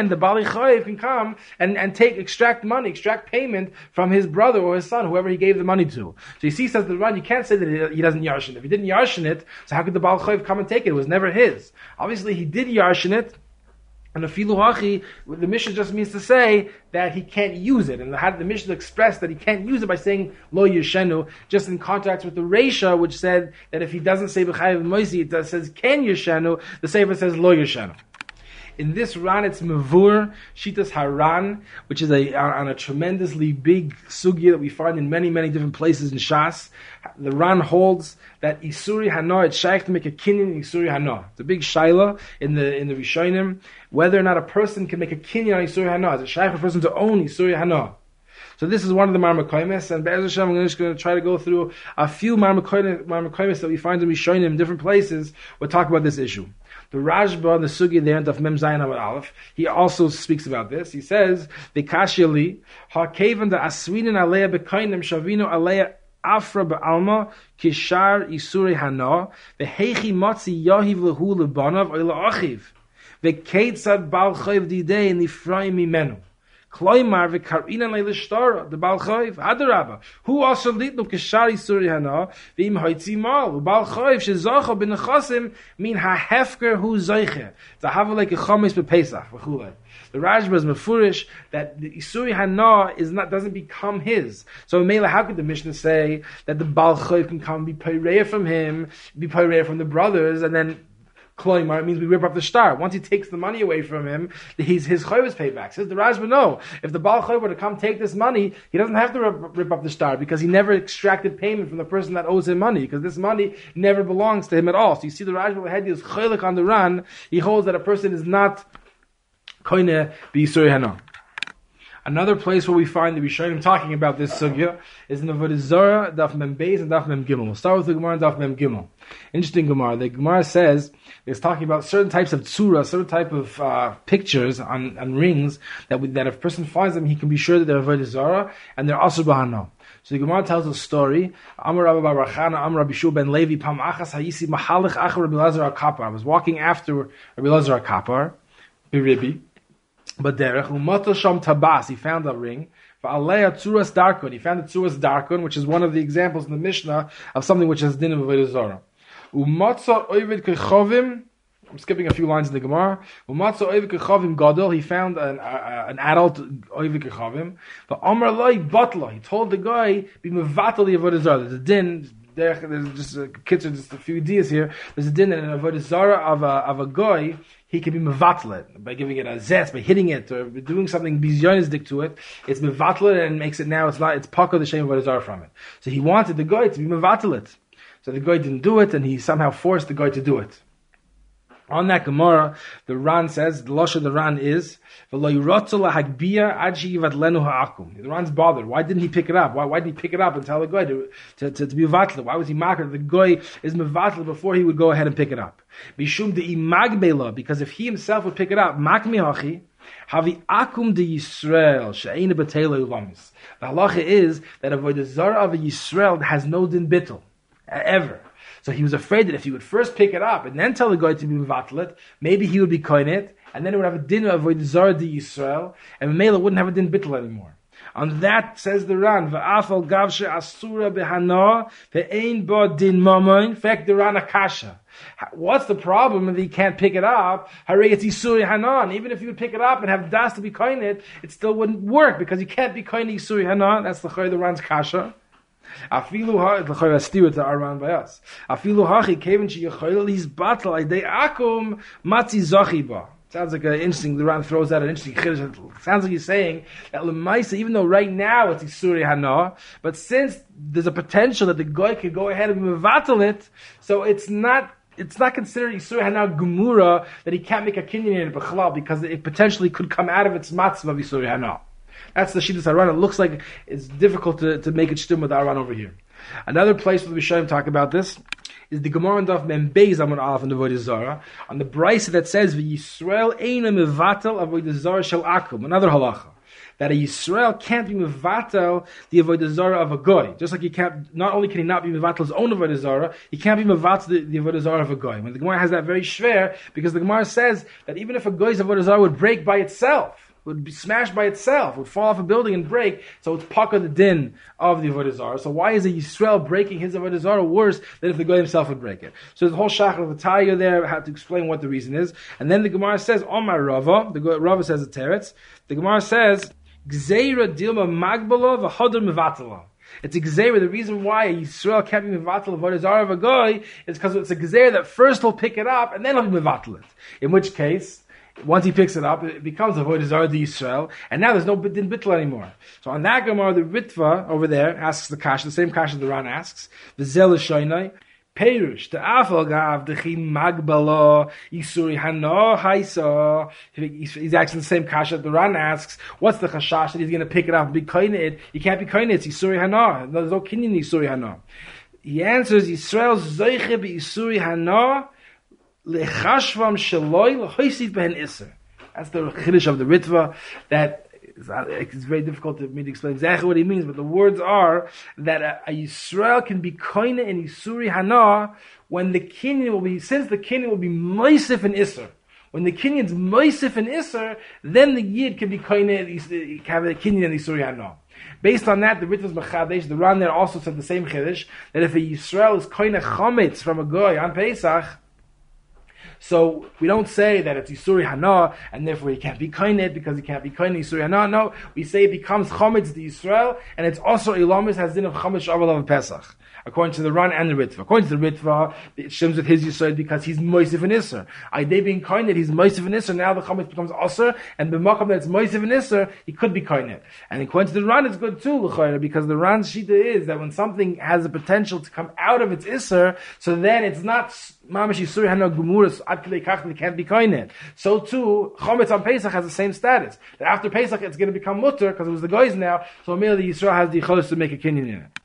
the Bali chayv can come and, and take, extract money, extract payment from his brother or his son, whoever he gave the money to. So you see, says the Ran, you can't say that he doesn't yarshin it. If he didn't yarshin it, so how could the Bali chayv come and take it? It was never his. Obviously he did yarshin it, and the filu hachi, the mission just means to say that he can't use it. And the, the Mishnah expressed that he can't use it by saying lo yeshenu, just in contact with the Reisha, which said that if he doesn't say b'chayiv moisi, it does, says ken yeshenu, the Sefer says lo yeshenu. In this Ran, it's Mavur, Shitas Haran, which is a, on a tremendously big sugya that we find in many, many different places in Shas. The Ran holds that Isuri Hana, it's shaykh to make a kinyan Isuri Hana. It's a big shaila in the, in the Rishonim, whether or not a person can make a kinyan on Isuri Hana. Is a shaykh for a person to own Isuri Hana? So this is one of the Marmakoimis, and Be'ez Hashem, I'm just going to try to go through a few Marmakoimis that we find in Rishonim in different places. We'll talk about this issue. The Rashba, the Sugi there of Mem Zayin Amad Aleph, he also speaks about this. He says, "The "V'kashili ha'kevan da aswinin aleya bekainim shavino aleya afra ba'alma kishar isuri hana v'hechi matzi yahiv lehu lebanav oy la'achiv v'keitzad bal chayv didei nifrayim mimenu." Kloimar v'karina le'lishtora, the Baal Chayv, Adarabba. Who also litnu kishari suri hana, v'im hoitzi mal, u'Baal Chayv shezocha b'nechasim, min ha-hefker hu have like a chomis b'pesach, v'chulei. The Rashba is mafurish that the Isuri Hana is not doesn't become his. So Mela, how could the Mishnah say that the Baal Chayv can come be Pireya from him, be Pireya from the brothers, and then Kloimar, it means we rip up the star. Once he takes the money away from him, he's, his chayv is paid back. Says the Rashba, no. If the Baal Chayv were to come take this money, he doesn't have to rip, rip, up the star because he never extracted payment from the person that owes him money because this money never belongs to him at all. So you see the Rashba had his chaylik on the Ran. He holds that a person is not koine b'yisuri hana. Another place where we find the Rishonim talking about this sugya is in the Vodizora, Daf Mem Beis, and Daf Mem Gimel. We'll start with the Gemara and Daf Mem Gimel. Interesting Gemara. The Gemara says it's talking about certain types of tsura, certain type of uh, pictures on, on rings that we, that if a person finds them, he can be sure that they're Vodizora and they're also Bahano. So the Gemara tells a story. Rabbi Rabbi Rabbi. I was walking after Rabbi Lazar Akapar, Biribi. But derech umato sham tabas, he found a ring. Va'aleya tzuras darkon, he found a tzuras darkon, which is one of the examples in the Mishnah of something which has din of avodah Umatza oivid kechovim. I'm skipping a few lines in the Gemara. Umatza oivid kechovim gadol. He found an, uh, an adult oivid kechovim. But Amar loy batla. He told the guy be mevatel the avodah zarah. There's a din. There's just a kitchen, just a few ideas here. There's a din in an avodah zarah of a of a guy he can be mevatlet by giving it a zest, by hitting it or doing something bizyonistic to it. It's mevatlet and makes it now it's not it's paka the shame of what from it. So he wanted the guy to be mevatlet. So the guy didn't do it, and he somehow forced the guy to do it. On that Gemara, the Ran says, the Lush of the Ran is, the Ran's bothered. Why didn't he pick it up? Why, why did he pick it up and tell the guy to, to, to, to be vatla? Why was he makar? The guy is mevatla before he would go ahead and pick it up. Bishum de imagbela, because if he himself would pick it up, makmi hachi, Havi akum de Yisrael she'ena betela ulamis. The halacha is that a zara of a Yisrael has no din bittel ever. So he was afraid that if he would first pick it up and then tell the guy to be mevatlet, maybe he would be koinet, and then it would have a din of a zara de Yisrael, and Mela wouldn't have a din bittel anymore. On that says the Ran, va'afal gavshe asura behana ve'ein bo din mamoin. In fact, the Ran akasha. What's the problem if he can't pick it up? It's Isuri Hanan. Even if you would pick it up and have das to be coined it, it still wouldn't work because you can't be koine Isuri Hanan. That's the Choy the Ran's kasha. Afilu ha the Choy steer to Arman by us. Afilu hachi kevin she yechoil his battle idei akum matzi zachiba. Sounds like an interesting. The Ran throws out an interesting chiddush. Sounds like he's saying that lemaisa, even though right now it's isuri hana, but since there's a potential that the guy could go ahead and mevatel it, so it's not it's not considered Yisur Hana Gemura that he can't make a kinyan in it because it potentially could come out of its matzvah of Yisur Hana. That's the Shidduch Aran. It looks like it's difficult to, to make it stim with Aran over here. Another place where the Rishayim talk about this is the Gemara Daf Mem Beis Amon Aleph and the Avodah Zara on the brisa that says Yisrael Eina Mevatel Avodah Zara Shel Akum. Another halacha that a Yisrael can't be mevatel the avodah zara of a goy. Just like he can't, not only can he not be mevatel his own avodah zara, he can't be mevatel the, the avodah zara of a goy. When the Gemara has that very shver, because the Gemara says that even if a goy's avodah zara would break by itself, would be smashed by itself, would fall off a building and break, so it's paka the din of the Avodah. So why is a Yisrael breaking his Avodah worse than if the guy himself would break it? So the whole shachar of the there had to explain what the reason is. And then the Gemara says, on my Rava, the Rava says the Teretz, the Gemara says, Gzeira dilma magbala v'hodar mevatala. It's a gzeira. The reason why Yisrael can't be mevatel of of a guy is because it's a gzeira that first he'll pick it up and then he'll be mevatel it. In which case, once he picks it up, it becomes a void of Yisrael, and now there's no din bitl anymore. So on that Gemara, the Ritva over there asks the kash, the same kash the Ran asks, the zel shainai, Perush, the Afal Gav, the Chim Magbala, Isuri Hana, Haisa. He's asking the same kasha the Ran asks, what's the chashash that he's going to pick it up and be kind it? He can't be kind it's Isuri Hana. There's no kinyan Isuri Hana. He answers, Yisrael Zoiche be Isuri Hana, lechashvam shaloi behen iser. That's the chiddush of the Ritva, that uh, it's very difficult for me to explain exactly what he means, but the words are that a, a Yisrael can be koine in Yisuri Hana when the kinyan will be, since the kinyan will be moisif and Isser. When the kinyan's moisif and Isser, then the Yid can be koine, have a kinyan in Yisuri Hana. Based on that, the Ritva's Machadesh, the Ran there also said the same chiddush, that if a Yisrael is koine chometz from a goy on Pesach, so we don't say that it's Yisuri Hana, and therefore he can't be Kainet because he can't be Kainet Yisuri Hana. No, we say it becomes Chometz to Yisrael, and it's also Ilamis has din of Chometz Shabbal of Pesach according to the Ran and the Ritva. According to the Ritva, it shims with his Yisrael because he's Moisif and Isser. Aydei being Koinet, he's Moisif and Isser, now the Chametz becomes Aser, and the Makam that's Moisif and Isser, he could be Koinet. And according to the Ran, it's good too, because the Ran's Shita is that when something has the potential to come out of its Isser, so then it's not Mamash Yisuri Hana Gumuras Ad Kidei can't be Koinet. So too, Chometz on Pesach has the same status. That after Pesach, it's going to become Mutter, because it was the guys now, so immediately Yisrael has the Cholos to make a Kinyan in it.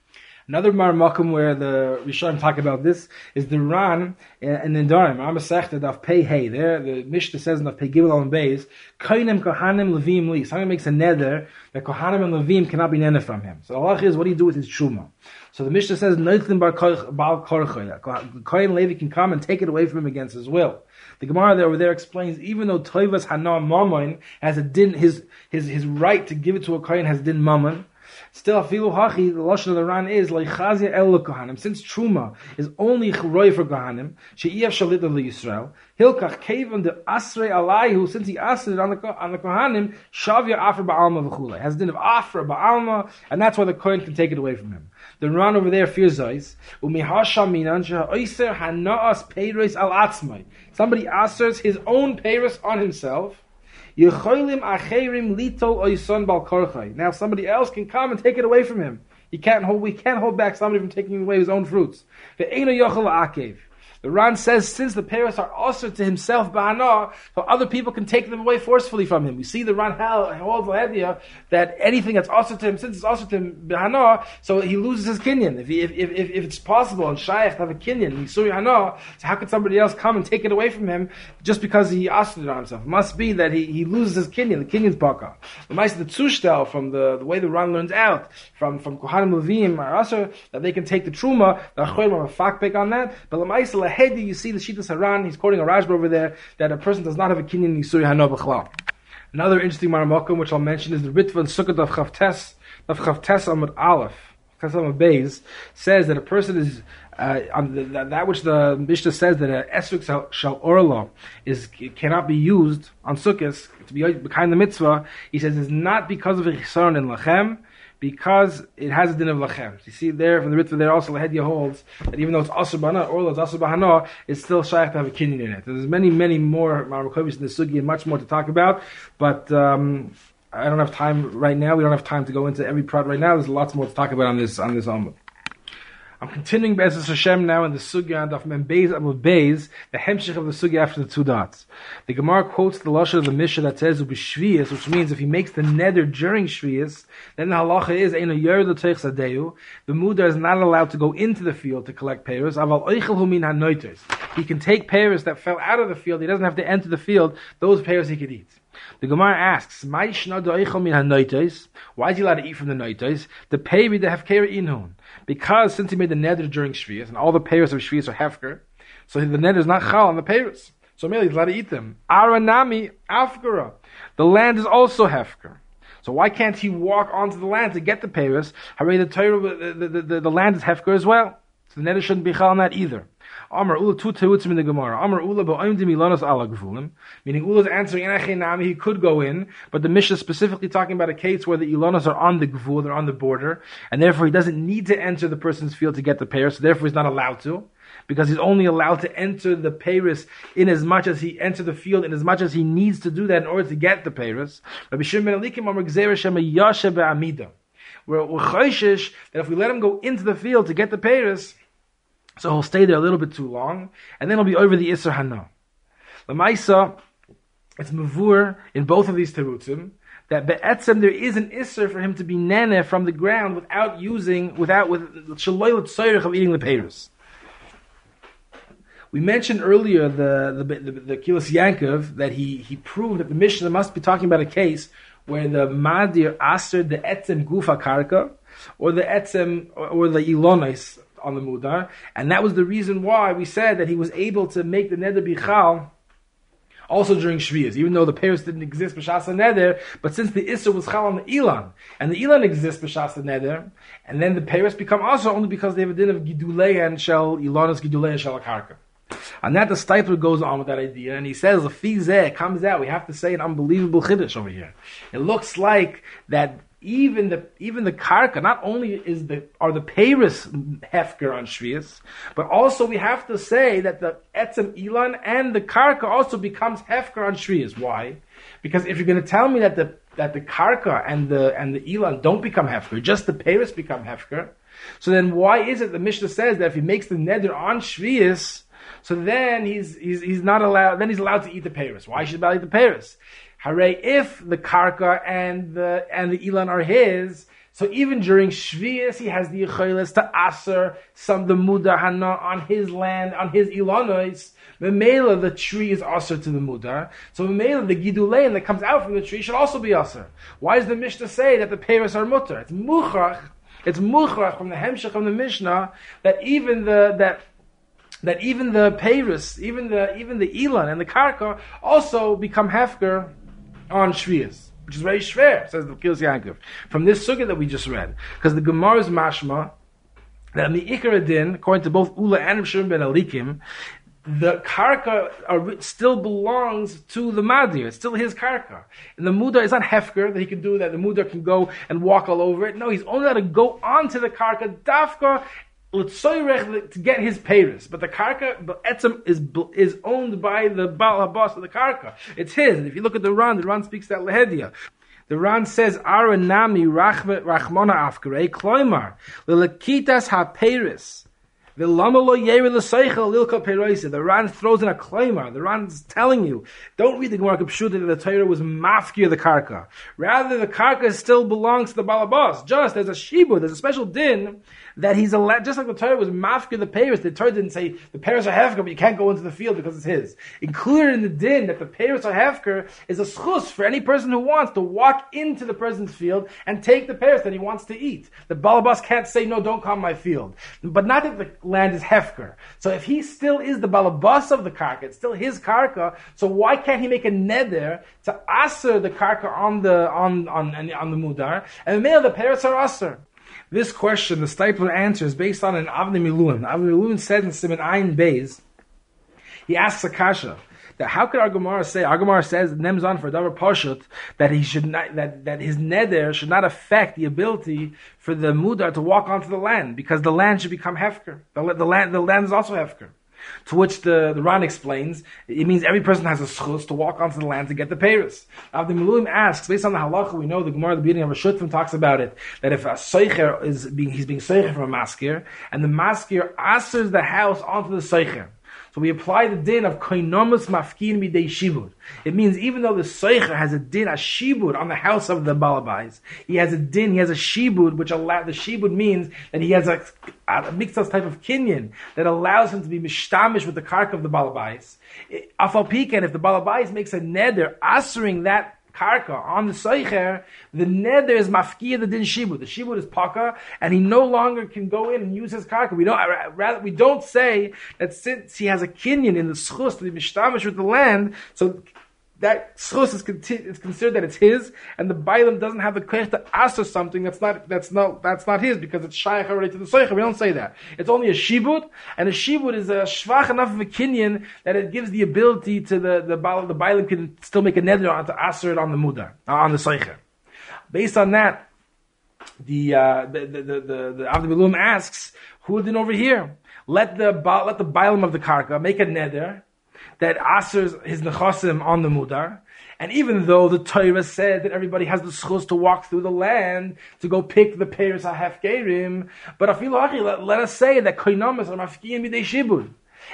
Another marmakum where the Rishonim talk about this is the Ran and the Darim. I'm a sechted of pay hey. There, the Mishnah says in the pay gimel on beis, kohanim levim li. Someone makes a nether that kohanim and levim cannot be nether from him. So the Allah is what do you do with his truma? So the Mishnah says nothing bar korchoy. Kohen Levi can come and take it away from him against his will. The Gemara there over there explains even though Toivas Hana Mammon has a din his his his right to give it to a Kohen has din Mammon. Still, afilu hachi, the lashon of the Ran is leichazia el kohanim. Since truma is only chroy for kohanim, she'iev shalit of Yisrael. Hilkach kevin the asrei alayhu. Since he asred on the on the kohanim, shavya afra ba'alma v'chule has din of afra ba'alma, and that's why the kohen can take it away from him. The Ran over there fears zeis umihasha minan she'oiser hanaas peiros al atzmai. Somebody asers his own peiros on himself. Yecholim acherim lito oison bal. Now somebody else can come and take it away from him. He can't hold. We can't hold back somebody from taking away his own fruits. The Ran says since the Paris are also to himself ba'ana, so other people can take them away forcefully from him. We see the Ran holds the idea that anything that's also to him, since it's also to him ba'ana, so he loses his kinyan. If, if, if, if, it's possible and shaykh to have a kinyan, Yisuri hana, so how could somebody else come and take it away from him just because he asked it on himself? It must be that he, he loses his kinyan, the kinyan's baka. The mice the tzushtel from the, the way the Ran learns out from from Kohanim Levim are that they can take the truma, the achoyim a fakbek on that, but the Hedi, you see the Shitas Haran, he's quoting a Rashba over there, that a person does not have a kinyan Yisuri Hano. Another interesting Maramakum, which I'll mention, is the Ritva and Sukkot of Chavtes, of Chavtes Amud Aleph, Kasam Beis, says that a person is, uh, on the, that, which the Mishnah says that a Esruk Shal Orla is, cannot be used on Sukkot, to be behind the mitzvah, he says is not because of a Chisaron in Lachem, because it has a din of lachem. You see there from the Ritva there also Lahedya holds that even though it's asur bana or it's it's still shaykh to have a kinyan in it. There's many many more marmakovis in the sugi and much more to talk about, but. Um, I don't have time right now. We don't have time to go into every product right now. There's lots more to talk about on this on this Amud. I'm continuing Be'ezus Hashem now in the Sugya and of Membeis Amud Beis, the hemshich of the Sugya after the two dots. The Gemara quotes the Lashon of the Mishnah that says Ubishviyas, which means if he makes the nether during Shviyas, then the halacha is Eino Yer Sadeu. The Mudar is not allowed to go into the field to collect payers. Aval Oichel Humin HaNoiters. He can take payers that fell out of the field. He doesn't have to enter the field. Those payers he could eat. The Gemara asks, Why is he allowed to eat from the noitais? The pay the hefkera inhun. Because since he made the neder during Shvias, and all the payers of Shvias are hefker, so the neder is not chal on the payers. So merely he's allowed to eat them. Aranami afkara. The land is also hefker. So why can't he walk onto the land to get the payers? The, the, the, the, the land is hefker as well. So the neder shouldn't be chal on that either. Amar Ula two terutzim in the Gemara. Amar Ula ba'oimdim ilanos ala gevulim. Meaning Ula's answering he could go in, but the Mishnah is specifically talking about a case where the ilanos are on the gevul, they're on the border, and therefore he doesn't need to enter the person's field to get the pair, so therefore he's not allowed to. Because he's only allowed to enter the Paris in as much as he enter the field, in as much as he needs to do that in order to get the Paris. Rabbi we're that if we let him go into the field to get the Paris, So he'll stay there a little bit too long, and then he'll be over the Isser Hana. Lamaisa, it's mavur in both of these terutzim that be'etzem there is an isser for him to be nene from the ground without using, without with shaloylet soyrich of eating the peiros. We mentioned earlier the the the, the Kehillos Yaakov that he he proved that the Mishnah must be talking about a case where the Madir aser the etzem gufa karka or the etzem or the ilonis on the mudar, and that was the reason why we said that he was able to make the neder bichal also during Shviyas, even though the Paris didn't exist b'shas neder, but since the Isser was chal on the Ilan, and the Ilan exists b'shas neder, and then the Paris become also only because they have a din of Gidulei and Shel Ilanis Gidulei and Shel Akarka. And that the Stipler goes on with that idea, and he says, the Fizeh comes out, we have to say an unbelievable Chiddush over here. It looks like that even the even the karka, not only is the are the Paris hefker on Shvius, but also we have to say that the etzem ilan and the karka also becomes hefker on Shvius. Why? Because if you're going to tell me that the that the karka and the and the ilan don't become hefker, just the Paris become hefker, so then why is it the Mishnah says that if he makes the neder on Shvius, so then he's he's he's not allowed. Then he's allowed to eat the Paris. Why should he eat the Paris? Hooray, if the karka and the and the ilan are his, so even during Shvius, he has the yichayles to aser some the mudar hana on his land, on his ilanos. Memela, the tree is aser to the mudar. So memela, the gidulein that comes out from the tree should also be aser. Why does the Mishnah say that the peiros are mutar? It's muchach. It's muchach from the hemshech of the Mishnah that even the that that even the peiros, even the even the ilan and the karka also become hefker on Shvias, which is very schwer, says the Kehillos Yaakov, from this sukkah that we just read. Because the Gemara is mashma, that the Ikar Din, according to both Ula and Shimon ben Alikim, the karka still belongs to the madir. It's still his karka. And the mudar is not hefker that he can do that. The mudar can go and walk all over it. No, he's only allowed to go onto the karka dafka to get his payers, but the karka, but etzem is is owned by the Baal boss of the karka. It's his. And if you look at the Ran, the Ran speaks that lehedia. The Ran says, "Ara nami rachmana afkare kloimar lelekitas ha peiris." The Ran throws in a claimer. The Ran's telling you, don't read the Gemara Kapshuta that the Torah was mafkir the karka. Rather, the karka still belongs to the balabas. Just as a shibu, there's a special din that he's allowed, just like the Torah was mafkir the Paris, the Torah didn't say the Paris are hefker, but you can't go into the field because it's his. Included in the din that the Paris are hefker is a schus for any person who wants to walk into the person's field and take the Paris that he wants to eat. The balabas can't say, no, don't come my field. But not that the land is hefker. So if he still is the balabas of the karka, it's still his karka, so why can't he make a neder to aser the karka on the, on, on, on the mudar, and the male, the Paris are aser? This question, the Stipler answer is based on an Avnei Miluim. Avnei Miluim said in Simon Ayin Beis, he asks Akasha, that how could our Gemara say, our Gemara says, Nemzon for Davar Pashut, that he should not, that, that his neder should not affect the ability for the Mudar to walk onto the land, because the land should become Hefker. The, the land, the land is also Hefker. To which the, the Ran explains, it means every person has a schus to walk onto the land to get the. Now the Miluim asks, based on the halacha, we know the Gemara, the beginning of a Hashutfim talks about it, that if a seicher is being, he's being seicher from a maskir, and the maskir asers the house onto the seicher, so we apply the din of koinomus mafkin midei shibud. It means even though the seicher has a din, a shibud on the house of the balabais, he has a din, he has a shibud, which allow, the shibud means that he has a, a mixed type of kinyan that allows him to be mishtamish with the kark of the balabais. Afal pikan, if the balabais makes a neder, answering that karka on the seicher, the neder is mafkia the din shibud. The shibud is paka, and he no longer can go in and use his karka. We don't uh, rather we don't say that since he has a kinyan in the schus to be mishtamish with the land, so that schus is, is, considered that it's his, and the bailam doesn't have the koyach to ask for something that's not that's not that's not his because it's shaykh already to the soicha. We don't say that. It's only a shibud, and a shibud is a shvach enough of a kinyan that it gives the ability to the the bailam. The can still make a neder to aser it on the muda on the soicha. Based on that, the uh, the the the, the, the asks who did over here. Let the let the bailam of the karka make a neder that asers his nechasim on the mudar, And even though the Torah said that everybody has the schus to walk through the land to go pick the peiros hafgerim, but afilu let, let us say that koinamas are mafkiyim b'dei shibud.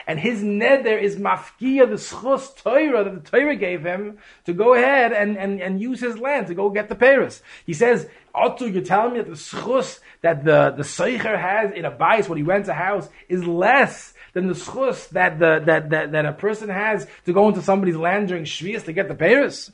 And his neder is mafkiya, the schus Torah that the Torah gave him to go ahead and, and, and use his land to go get the Paris. He says, Otu, you're telling me that the schus that the, the Seicher has in a bias when he rents a house is less than the schus that, the, that, that, that a person has to go into somebody's land during Shvias to get the Paris.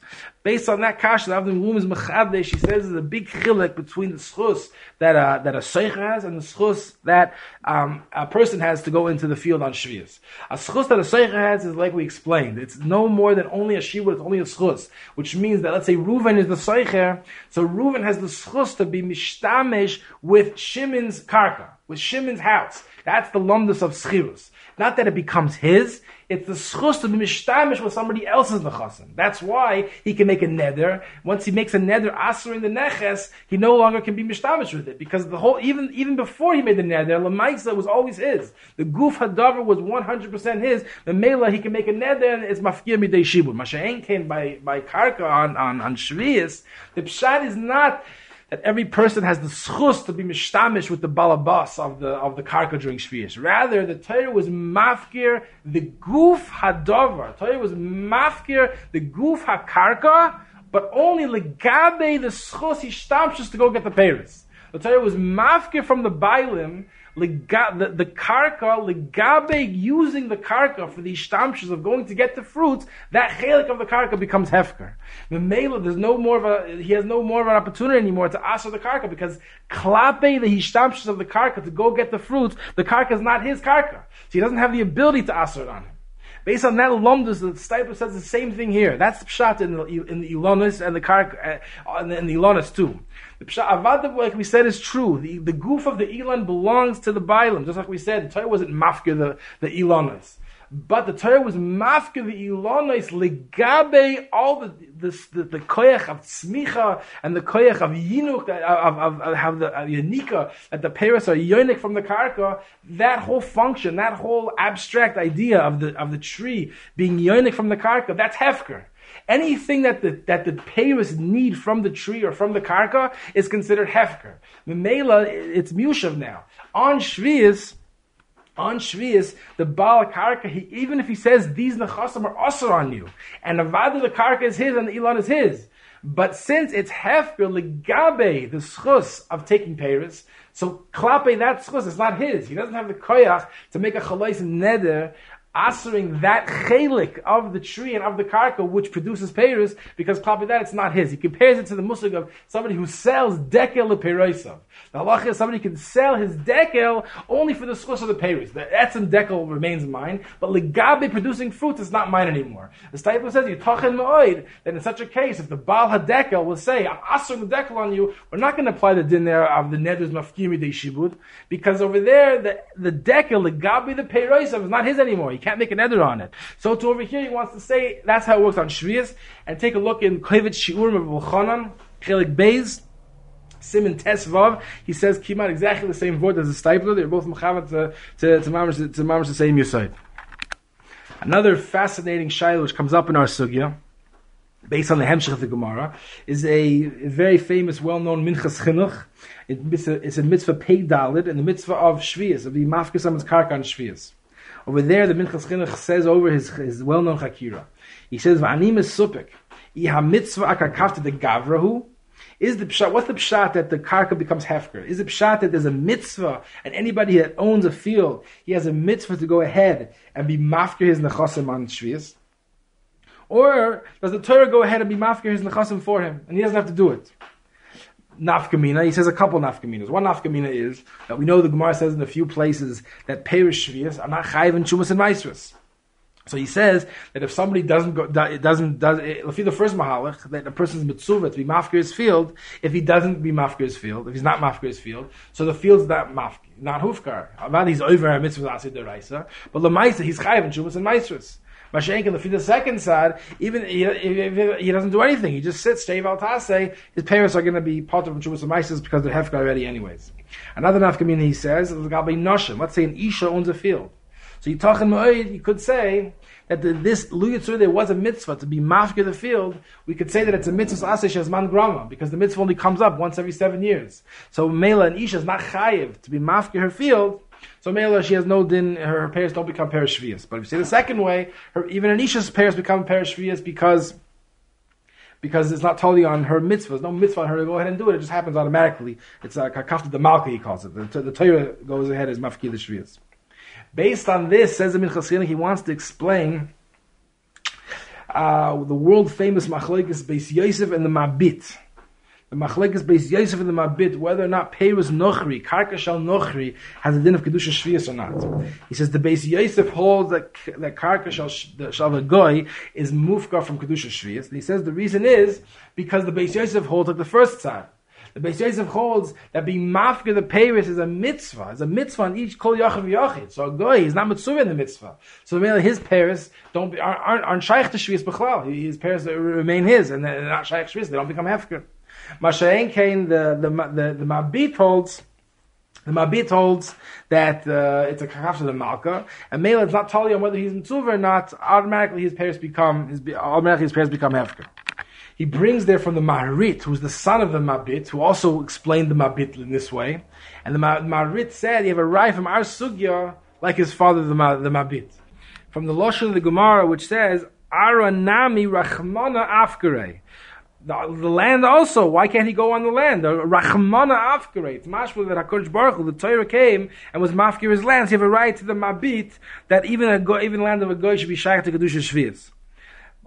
Based on that kash, the Avdim Lum is Mechadeh, she says there's a big chilek between the schus that a, that a Seicher has and the schus that um, a person has to go into the field on Shvias. A schus that a Seicher has is like we explained. It's no more than only a Shivur, it's only a schus, which means that let's say Reuven is the Seicher, so Reuven has the schus to be mishtamish with Shimon's karka, with Shimon's house. That's the lumdus of schirus. Not that it becomes his, it's the schus to be mishtamish with somebody else's nechasim. That's why he can make a neder. Once he makes a neder aser in the neches, he no longer can be mishtamish with it because the whole even even before he made the neder, lemaisa was always his. The goof hadavar was one hundred percent his. The mela he can make a neder and it's mafkir midei shibur. Masha'en came by by karka on on on. The pshat is not that every person has the schus to be mishtamish with the balabas of the of the karka during shvius. Rather, the Torah was mafkir the goof hadavar. Torah was mafkir the goof hakarka, but only legabe the schus ishtamshus to go get the paris. The Torah was mafkir from the bailim the, the karka, using the karka for the ishtamshus of going to get the fruits, that chelik of the karka becomes hefker. The mela, there's no more of a, he has no more of an opportunity anymore to ask the karka because klape, the ishtamshus of the karka to go get the fruits, the karka is not his karka. So he doesn't have the ability to ask on him. Based on that lomdus, the Stipler says the same thing here. That's pshat in the, in the Ilonis and the Kark, uh, in the Ilonis too. The pshat avad, like we said, is true. The, the goof of the Elon belongs to the Bailam, just like we said. The Torah wasn't mafka the, the Elonis. But the Torah was mafka the Elonis legabe all the the, the, the koyach of tzmicha and the koyach of yinuk of, of, of, of the of yanika that the paris are yonik from the karka. That whole function, that whole abstract idea of the of the tree being yonik from the karka, that's hefker. Anything that the, that the payers need from the tree or from the karka is considered hefker. The mela, it's mushav now. On shvius, on Shvius, the Baal Karka, he, even if he says these Nechasim are usher on you, and the Vada the Karka is his and the Elon is his, but since it's Hefker Legabe, the schus of taking Paris, so Klape, that schus is not his. He doesn't have the koyach to make a chalais neder answering that chelik of the tree and of the karka which produces peiros, because klapi that it's not his. He compares it to the musig of somebody who sells dekel lepeirosav. The halacha is somebody can sell his dekel only for the schus of the peiros. The etzim dekel remains mine, but legabe producing fruit is not mine anymore. The Staipa says you tachen ma'oid that in such a case, if the baal hadekel will say I'm answering the dekel on you, we're not going to apply the din there of the nedus mafkimi de shibud because over there the the dekel legabe the peirosav is not his anymore. He can't make an eder on it. So to over here, he wants to say that's how it works on Shvias. And take a look in Kovetz Shiurim of Vulchanan, Chelik Beis, Simon Tesvav. He says Kimat exactly the same word as the Stipler. They're both Mechavat to, to, to, Mamash, to Mamash the same Yusayt. Another fascinating Shiloh which comes up in our Sugya, based on the Hemshech of the Gemara, is a very famous, well-known Minchas Chinuch. It's a, it's a mitzvah pay dalid, and the mitzvah of Shvias, of the Mafkas Amas Karka on Shvias. Over there, the Minchas Chinuch says over his, his well-known Chakira. He says, "V'anim is supik. Iha mitzvah akakafta the gavrahu." Is the pshat? What's the pshat that the karka becomes hefker? Is the pshat that there's a mitzvah and anybody that owns a field, he has a mitzvah to go ahead and be mafker his nechasim on shvius? Or does the Torah go ahead and be mafker his nechasim for him and he doesn't have to do it? Nafkamina. He says a couple nafkaminas. One nafkamina is that we know the Gemara says in a few places that perish shvias are not chayiv and shumas and maestras. So he says that if somebody doesn't go, it doesn't does if the first mahalach that a person's mitzvah to be mafkir his field, if he doesn't be mafkir his field, if he's not mafkir his field, so the field's not mafkir, not hufkar. About he's over a mitzvah asid deraisa, but lemaisa he's chayiv and shumas and maestras. Mashenkin, the second side, even he, he, doesn't do anything. He just sits, Steve Altase, his parents are going to be part of Shuvas and because they're hefka already anyways. Another nafkamina he says. Let's say an Isha owns a field. So you could say that the, this Luyatzur there was a mitzvah to be mafkir the field. We could say that it's a mitzvah asesh as man grama because the mitzvah only comes up once every seven years. So Mela and Isha is not chayiv to be mafkir her field. So Mela, she has no din, her, her parents don't become parashvias. But if you say the second way, her, even Anisha's parents become parashvias because because it's not totally on her mitzvah. There's no mitzvah on her to go ahead and do it. It just happens automatically. It's a kafta the malka, he calls it. The, the Torah goes ahead as mafki the shvias. Based on this, says Amin Chasina, he wants to explain uh, the world famous machlekes Beis Yosef and the Mabit. The machlekes Beis Yosef and the Mabit, whether or not Peirus Nochri, Karka Shal Nochri, has a din of Kedusha Shvias or not. He says the Beis Yosef holds that, that Karka Shal, Shal Goy is mufka from Kedusha Shvias. And he says the reason is because the Beis Yosef holds like the first time. The Beis Yosef holds that being mafka the Paris is a mitzvah. It's a mitzvah on each kol yachav yachid. So a goy is not mitzvah in the mitzvah. So really his Paris don't be, aren't, aren't shaykh to shvius b'chlal. His Paris remain his and they're not shaykh shvius. They don't become hefker. Mashayin Kain, the, the, the, the Mabit holds, the Mabit holds that uh, it's a kachaf to the Malka, and Mela it's not telling on whether he's mitzvah or not. Automatically, his parents become his automatically his parents become hefker. He brings there from the Maharit, who's the son of the Mabit, who also explained the Mabit in this way. And the Maharit said you have a right from our Sugya like his father, the, the Mabit. From the Lashon of the Gemara, which says, Aranami Rachmana Afkare. The, the, land also, why can't he go on the land? The Rachmana Afkare. It's mashma that HaKadosh Baruch Hu, the Torah came and was mafkir his lands. You have a right to the Mabit that even a, go, even land of a goy should be shaykh to Kedusha Shvias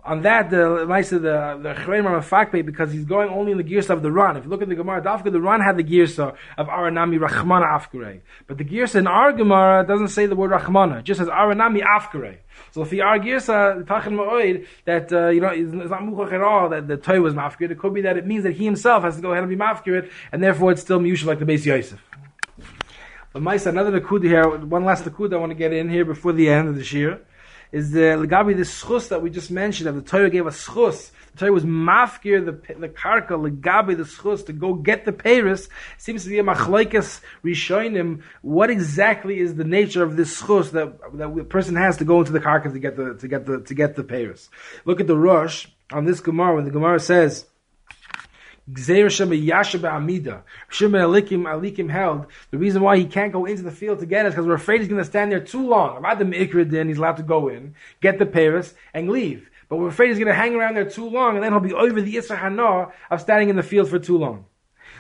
on that, the nice the the Chreim Fakpe because he's going only in the gears of the Ran. If you look at the Gemara, Dafka, the Ran had the gears of Aranami Rachmana Afkare. But the gears in our Gemara doesn't say the word Rachmana, it just says Aranami Afkare. So if the our Girsa, Tachin Ma'oid, that, uh, you know, it's not Muchach at all that the toy was Mafkir, it could be that it means that he himself has to go ahead and be Mafkir, and therefore it's still Miyush like the Beis Yosef. But Maisa, another Nakuda here, one last Nakuda I want to get in here before the end of the year is the legabi the schus that we just mentioned that the Torah gave us schus. The Torah was mafkir the the karka legabi the schus to go get the Paris. Seems to be a machlekes rishonim. What exactly is the nature of this schus that that the person has to go into the karka to get the to get the to get the Paris? Look at the rush on this Gemara when the Gemara says. Gzeir Shem Yasha Amida. Shimon Alikim Alikim held the reason why he can't go into the field to get it is because we're afraid he's going to stand there too long. About the Mikradin, he's allowed to go in, get the Paris, and leave. But we're afraid he's going to hang around there too long, and then he'll be over the Isra Hana of standing in the field for too long.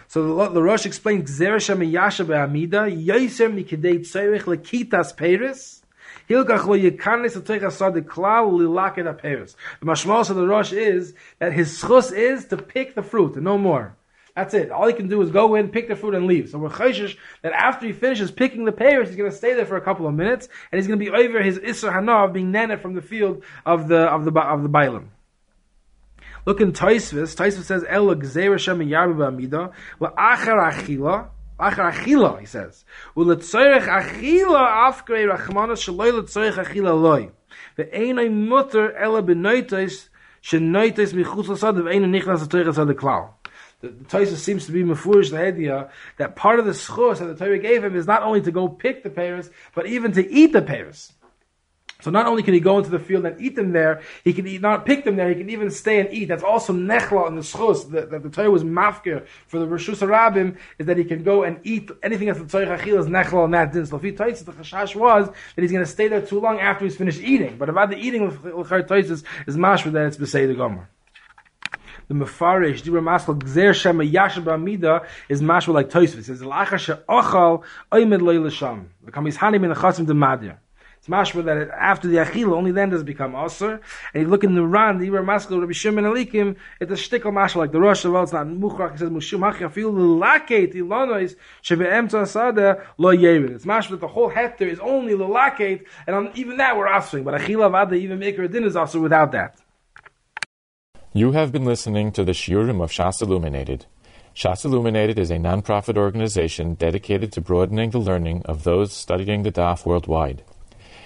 So the, the Rosh explains Gzeir Shem Yasha Amida Yoiser Mikidei Tzorich Lekitas Paris. Hilkach lo yikanis the klal lilaket aperes. The mashmalos of the Rosh is that his schus is to pick the fruit and no more. That's it. All he can do is go in, pick the fruit, and leave. So we're chayshish that after he finishes picking the pears, he's going to stay there for a couple of minutes, and he's going to be over his isra hanav being nana from the field of the of the of the bailam. Look in Taisvis. Taisvis says El gzeir shem yarba amida la achar achila Achar achila, he says. Uletzorech achila afkrei rachmana shaloi letzorech achila loi. Mutter ela benoites shenoites michutz lasad ve'enai nichnas atoich asad klal. The, the Taisa seems to be mafurish the idea that part of the schus that the Torah gave him is not only to go pick the pears, but even to eat the pears. So not only can he go into the field and eat them there, he can eat, not pick them there, he can even stay and eat. That's also nechla in the schus, that, the Torah was mafkir for the Rishus Arabim, is that he can go and eat anything that's the Torah Achil is nechla and that din. So if he the chashash was that he's going to stay there too long after he's finished eating. But about the eating of Taitzis is mashra that it's Besei the Gomer the Mefarish, Dibra Masal, Gzer Shema Yashem B'Amida, is mashma like Toysvis. It says, L'achar she'ochal oimed loy l'sham. The kamis hanim in the chasim de madir. It's mashma that after the achila, only then does it become aser. And you look in the Ran, the Ibra Maskal, Rabbi Shimon Alikim, it's a shtickle mashma like the Rosh, well, it's not muchrak, it says, Mushim hachi afil l'laket ilonois, sheve'em tzasada lo yerin. It's mashma that the whole hector is only l'laket, and on, even that we're asering, but achila vada, even make a din is aser without that. You have been listening to the Shiurim of Shas Illuminated. Shas Illuminated is a non-profit organization dedicated to broadening the learning of those studying the Daf worldwide.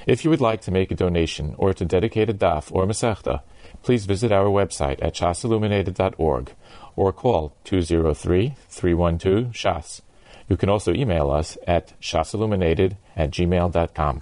If you would like to make a donation or to dedicate a daf or masechta, please visit our website at shasilluminated.org or call 203-312-SHAS. You can also email us at shasilluminated at gmail.com.